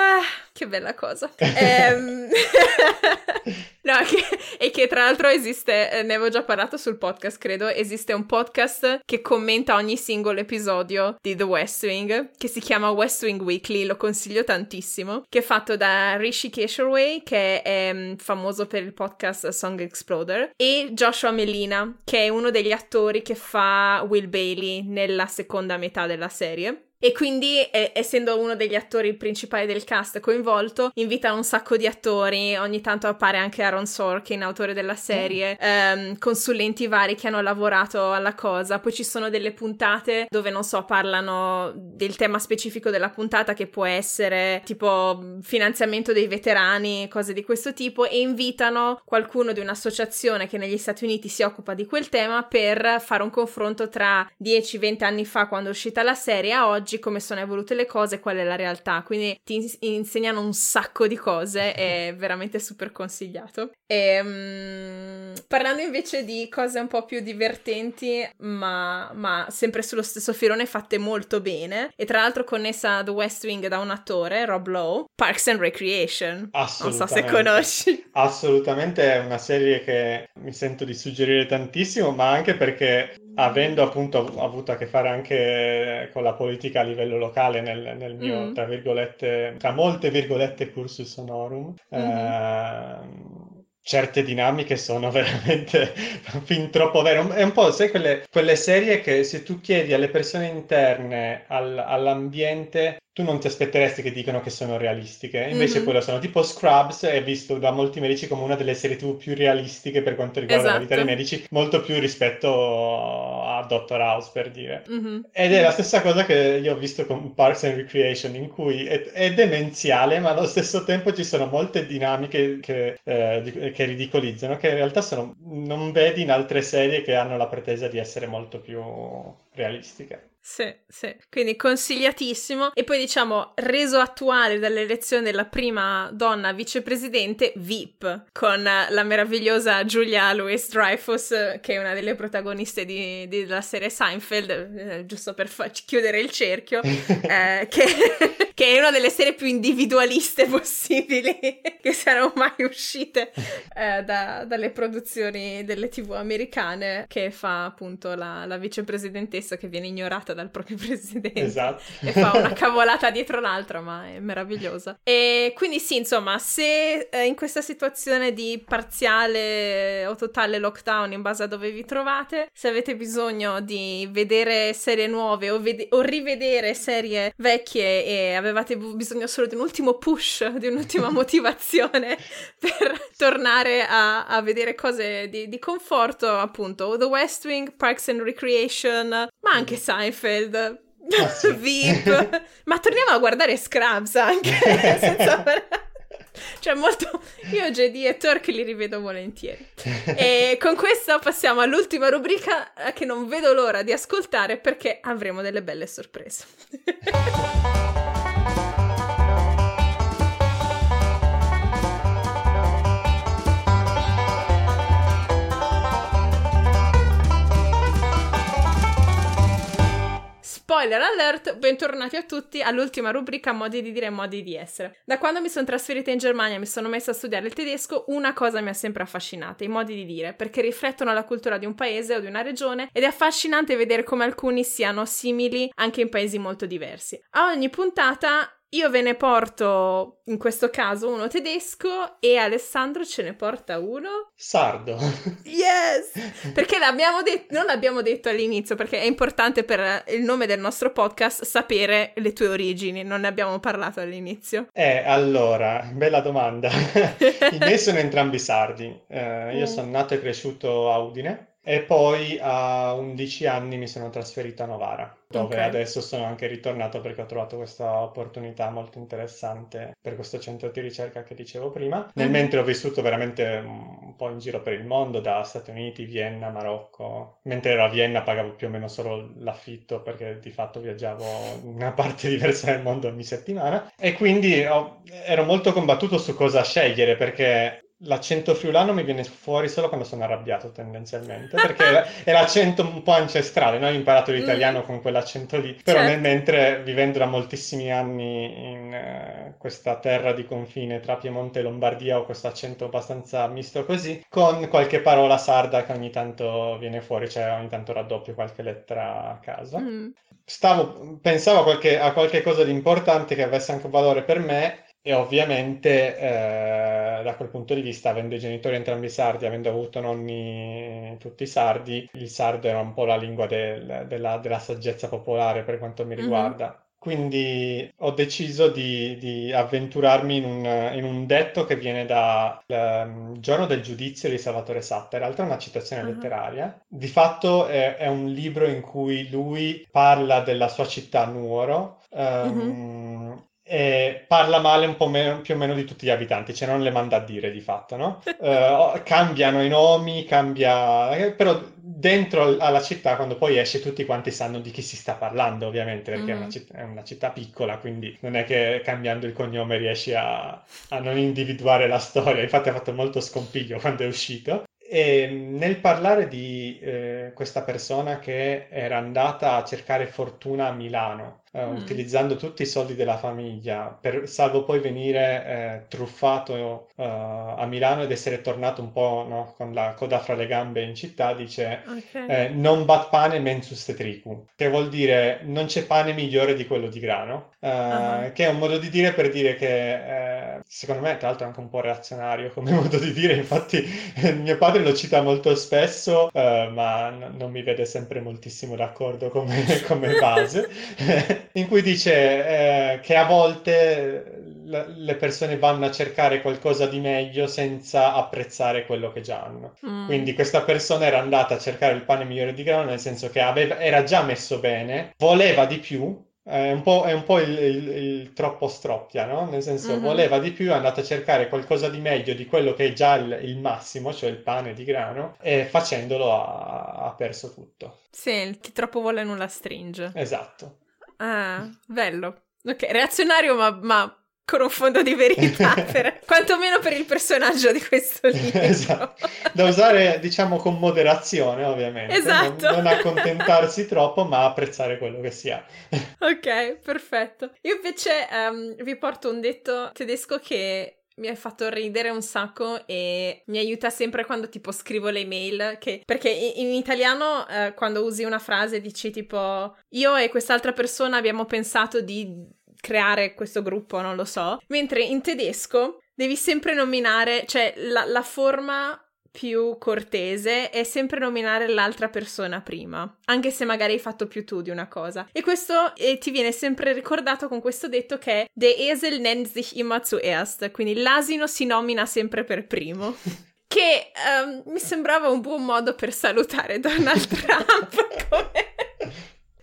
Ah, che bella cosa. ehm... no, che, e che tra l'altro esiste, eh, ne avevo già parlato sul podcast, credo, esiste un podcast che commenta ogni singolo episodio di The West Wing, che si chiama West Wing Weekly, lo consiglio tantissimo, che è fatto da Rishi Kesherway, che è um, famoso per il podcast Song Exploder, e Joshua Melina, che è uno degli attori che fa Will Bailey nella seconda metà della serie. E quindi, eh, essendo uno degli attori principali del cast coinvolto, invita un sacco di attori. Ogni tanto appare anche Aaron Sorkin, autore della serie, mm. ehm, consulenti vari che hanno lavorato alla cosa. Poi ci sono delle puntate dove, non so, parlano del tema specifico della puntata, che può essere tipo finanziamento dei veterani, cose di questo tipo, e invitano qualcuno di un'associazione che negli Stati Uniti si occupa di quel tema per fare un confronto tra 10-20 anni fa, quando è uscita la serie, a oggi oggi, come sono evolute le cose, qual è la realtà. Quindi ti insegnano un sacco di cose, è veramente super consigliato. E, um, parlando invece di cose un po' più divertenti, ma, ma, sempre sullo stesso filone, fatte molto bene, e tra l'altro connessa a The West Wing da un attore, Rob Lowe, Parks and Recreation. Non so se conosci. Assolutamente è una serie che mi sento di suggerire tantissimo, ma anche perché avendo appunto avuto a che fare anche con la politica a livello locale nel, nel mio, mm. tra virgolette, tra molte virgolette, cursus honorum, mm-hmm. eh, certe dinamiche sono veramente fin troppo vere. È un po', sai, quelle, quelle serie che se tu chiedi alle persone interne al, all'ambiente tu non ti aspetteresti che dicano che sono realistiche, invece mm-hmm. quello sono tipo Scrubs, è visto da molti medici come una delle serie TV più realistiche per quanto riguarda esatto. la vita dei esatto. medici, molto più rispetto a Dr. House per dire. Mm-hmm. Ed è la stessa cosa che io ho visto con Parks and Recreation, in cui è, è demenziale, ma allo stesso tempo ci sono molte dinamiche che, eh, che ridicolizzano, che in realtà sono, non vedi in altre serie che hanno la pretesa di essere molto più realistiche. Sì, sì, quindi consigliatissimo. E poi diciamo reso attuale dall'elezione della prima donna vicepresidente VIP con la meravigliosa Julia Louis Dreyfus, che è una delle protagoniste di, di, della serie Seinfeld, eh, giusto per fa- chiudere il cerchio, eh, che, che è una delle serie più individualiste possibili che siano mai uscite eh, da, dalle produzioni delle tv americane, che fa appunto la, la vicepresidentessa che viene ignorata dal proprio presidente. Esatto. E fa una cavolata dietro l'altra, ma è meravigliosa. E quindi sì, insomma, se eh, in questa situazione di parziale o totale lockdown in base a dove vi trovate, se avete bisogno di vedere serie nuove o, ved- o rivedere serie vecchie e avevate bisogno solo di un ultimo push, di un'ultima motivazione per tornare a, a vedere cose di, di, conforto, appunto, The West Wing, Parks and Recreation, ma anche Seinfeld. Ah, sì. Veep, ma torniamo a guardare Scrubs anche senza cioè, molto. Io JD e Turk li rivedo volentieri. e con questo passiamo all'ultima rubrica eh, che non vedo l'ora di ascoltare perché avremo delle belle sorprese. Spoiler alert, bentornati a tutti all'ultima rubrica modi di dire e modi di essere. Da quando mi sono trasferita in Germania e mi sono messa a studiare il tedesco, una cosa mi ha sempre affascinata, i modi di dire, perché riflettono la cultura di un paese o di una regione ed è affascinante vedere come alcuni siano simili anche in paesi molto diversi. A ogni puntata io ve ne porto, in questo caso, uno tedesco e Alessandro ce ne porta uno sardo. Yes! Perché l'abbiamo detto, non l'abbiamo detto all'inizio, perché è importante per il nome del nostro podcast sapere le tue origini, non ne abbiamo parlato all'inizio. Eh, allora, bella domanda. I miei sono entrambi sardi. Eh, io mm. sono nato e cresciuto a Udine e poi a 11 anni mi sono trasferito a Novara, dove okay. adesso sono anche ritornato perché ho trovato questa opportunità molto interessante per questo centro di ricerca che dicevo prima. Nel mm. mentre ho vissuto veramente un po' in giro per il mondo, da Stati Uniti, Vienna, Marocco. Mentre ero a Vienna pagavo più o meno solo l'affitto perché di fatto viaggiavo in una parte diversa del mondo ogni settimana. E quindi ho, ero molto combattuto su cosa scegliere perché L'accento friulano mi viene fuori solo quando sono arrabbiato tendenzialmente, perché è l'accento un po' ancestrale, no? Ho imparato l'italiano mm. con quell'accento lì, però certo. nel, mentre vivendo da moltissimi anni in uh, questa terra di confine tra Piemonte e Lombardia ho questo accento abbastanza misto così, con qualche parola sarda che ogni tanto viene fuori, cioè ogni tanto raddoppio qualche lettera a caso. Mm. Stavo, pensavo a qualche, a qualche cosa di importante che avesse anche un valore per me e ovviamente eh, da quel punto di vista, avendo i genitori entrambi sardi, avendo avuto nonni tutti sardi, il sardo era un po' la lingua del, della, della, saggezza popolare per quanto mi mhm. riguarda. Mm-hmm. Quindi ho deciso di, di avventurarmi in un, in un, detto che viene dal um, Giorno del giudizio di Salvatore Satta, in realtà è una citazione uh-huh. letteraria. Di fatto è, è, un libro in cui lui parla della sua città Nuoro um, uh-huh e parla male un po' meno, più o meno di tutti gli abitanti, cioè non le manda a dire di fatto, no? Uh, cambiano i nomi, cambia... Eh, però dentro alla città, quando poi esce, tutti quanti sanno di chi si sta parlando, ovviamente, perché mm-hmm. è, una mm. città, è, una città, piccola, quindi non è che cambiando il cognome riesci a, a non individuare la storia. Infatti ha fatto molto scompiglio quando è uscito. E nel parlare di eh, questa persona che era andata a cercare fortuna a Milano, eh, mm. utilizzando tutti i soldi della famiglia, per, salvo poi venire eh, truffato eh, a Milano ed essere tornato un po' no, con la coda fra le gambe in città, dice okay. Eh, non bat pane mensus tetricum, che vuol dire non c'è pane migliore di quello di grano, uh-huh. che è un modo di dire per dire che secondo me tra l'altro è anche un po' reazionario come modo di dire, infatti mio padre lo cita molto spesso, ma non mi vede sempre moltissimo d'accordo come, come base in cui dice eh, che a volte le persone vanno a cercare qualcosa di meglio senza apprezzare quello che già hanno. Mm. Quindi questa persona era andata a cercare il pane migliore di grano, nel senso che aveva, era già messo bene, voleva di più, è un po', è un po il, il, il, troppo stroppia, no? Nel senso, mm-hmm. voleva di più, è andato a cercare qualcosa di meglio di quello che è già il, il massimo, cioè il pane di grano, e facendolo ha, ha perso tutto. Sì, chi troppo vuole nulla stringe. Esatto. Ah, bello. Ok, reazionario ma, ma con un fondo di verità, per, quantomeno per il personaggio di questo libro. esatto. Da usare, diciamo, con moderazione, ovviamente. Esatto. Non, non accontentarsi troppo, ma apprezzare quello che si ha. ok, perfetto. Io invece um, vi porto un detto tedesco che mi ha fatto ridere un sacco e mi aiuta sempre quando tipo scrivo le mail che, perché in, in italiano eh, quando usi una frase dici tipo io e quest'altra persona abbiamo pensato di creare questo gruppo, non lo so, mentre in tedesco devi sempre nominare, cioè la, la forma più cortese è sempre nominare l'altra persona prima, anche se magari hai fatto più tu di una cosa. E questo eh, ti viene sempre ricordato con questo detto che Der Esel nennt sich immer zuerst, quindi l'asino si nomina sempre per primo. che um, mi sembrava un buon modo per salutare Donald Trump come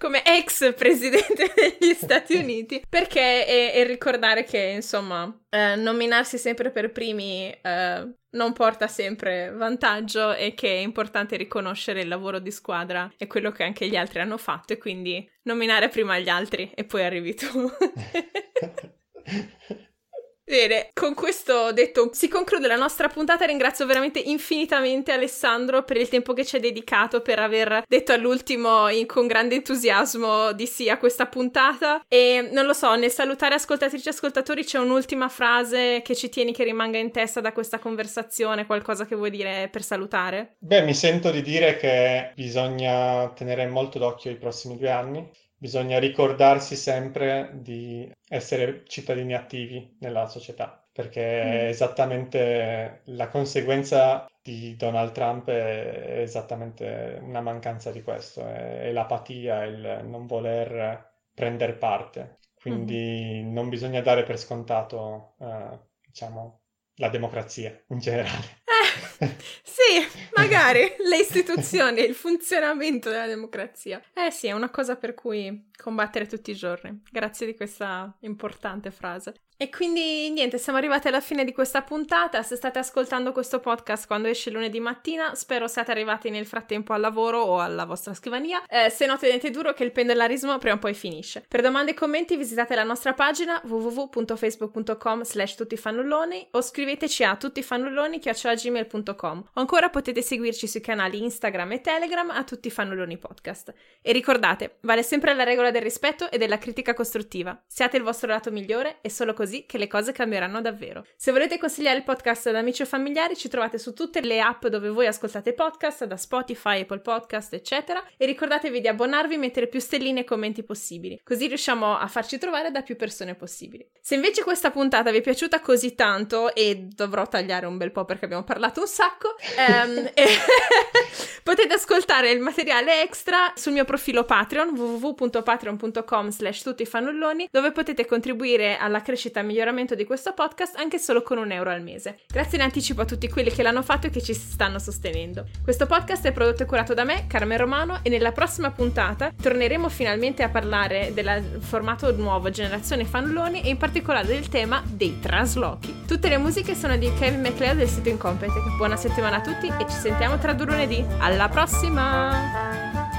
come ex presidente degli Stati Uniti, perché è, è ricordare che, insomma, eh, nominarsi sempre per primi eh, non porta sempre vantaggio e che è importante riconoscere il lavoro di squadra e quello che anche gli altri hanno fatto e quindi nominare prima gli altri e poi arrivi tu. Bene, con questo detto si conclude la nostra puntata. Ringrazio veramente infinitamente Alessandro per il tempo che ci ha dedicato, per aver detto all'ultimo in, con grande entusiasmo di sì a questa puntata. E non lo so, nel salutare ascoltatrici e ascoltatori c'è un'ultima frase che ci tieni che rimanga in testa da questa conversazione, qualcosa che vuoi dire per salutare? Beh, mi sento di dire che bisogna tenere molto d'occhio i prossimi due anni bisogna ricordarsi sempre di essere cittadini attivi nella società, perché mm. è esattamente la conseguenza di Donald Trump è esattamente una mancanza di questo, è, l'apatia, il non voler prendere parte. Quindi mm. non bisogna dare per scontato, uh, diciamo, la democrazia in generale. Sì, magari le istituzioni, il funzionamento della democrazia. Eh sì, è una cosa per cui combattere tutti i giorni. Grazie di questa importante frase. E quindi niente, siamo arrivati alla fine di questa puntata. Se state ascoltando questo podcast quando esce lunedì mattina, spero siate arrivati nel frattempo al lavoro o alla vostra scrivania. Eh, se no, tenete duro che il pendolarismo prima o poi finisce. Per domande e commenti visitate la nostra pagina www.facebook.com slash tuttifannulloni o scriveteci a tuttifannulloni.gmail.com o ancora potete seguirci sui canali Instagram e Telegram a Tutti Fannulloni Podcast. E ricordate, vale sempre la regola del rispetto e della critica costruttiva. Siate il vostro lato migliore e solo così che le cose cambieranno davvero. Se volete consigliare il podcast ad amici o familiari, ci trovate su tutte le app dove voi ascoltate podcast, da Spotify, Apple Podcast, eccetera. E ricordatevi di abbonarvi e mettere più stelline e commenti possibili, così riusciamo a farci trovare da più persone possibili. Se invece questa puntata vi è piaciuta così tanto, e dovrò tagliare un bel po' perché abbiamo parlato un sacco, ehm, potete ascoltare il materiale extra sul mio profilo Patreon www.patreon.com slash tuttifannulloni dove potete contribuire alla crescita crescita e miglioramento di questo podcast anche solo con un euro al mese. Grazie in anticipo a tutti quelli che l'hanno fatto e che ci stanno sostenendo. Questo podcast è prodotto e curato da me, Carmen Romano, e nella prossima puntata torneremo finalmente a parlare del formato nuovo Generazione Fannulloni e in particolare del tema dei traslochi. Tutte le musiche sono di Kevin McLeod del sito Incompetech. Buona settimana a tutti e ci sentiamo tra due lunedì. Alla prossima!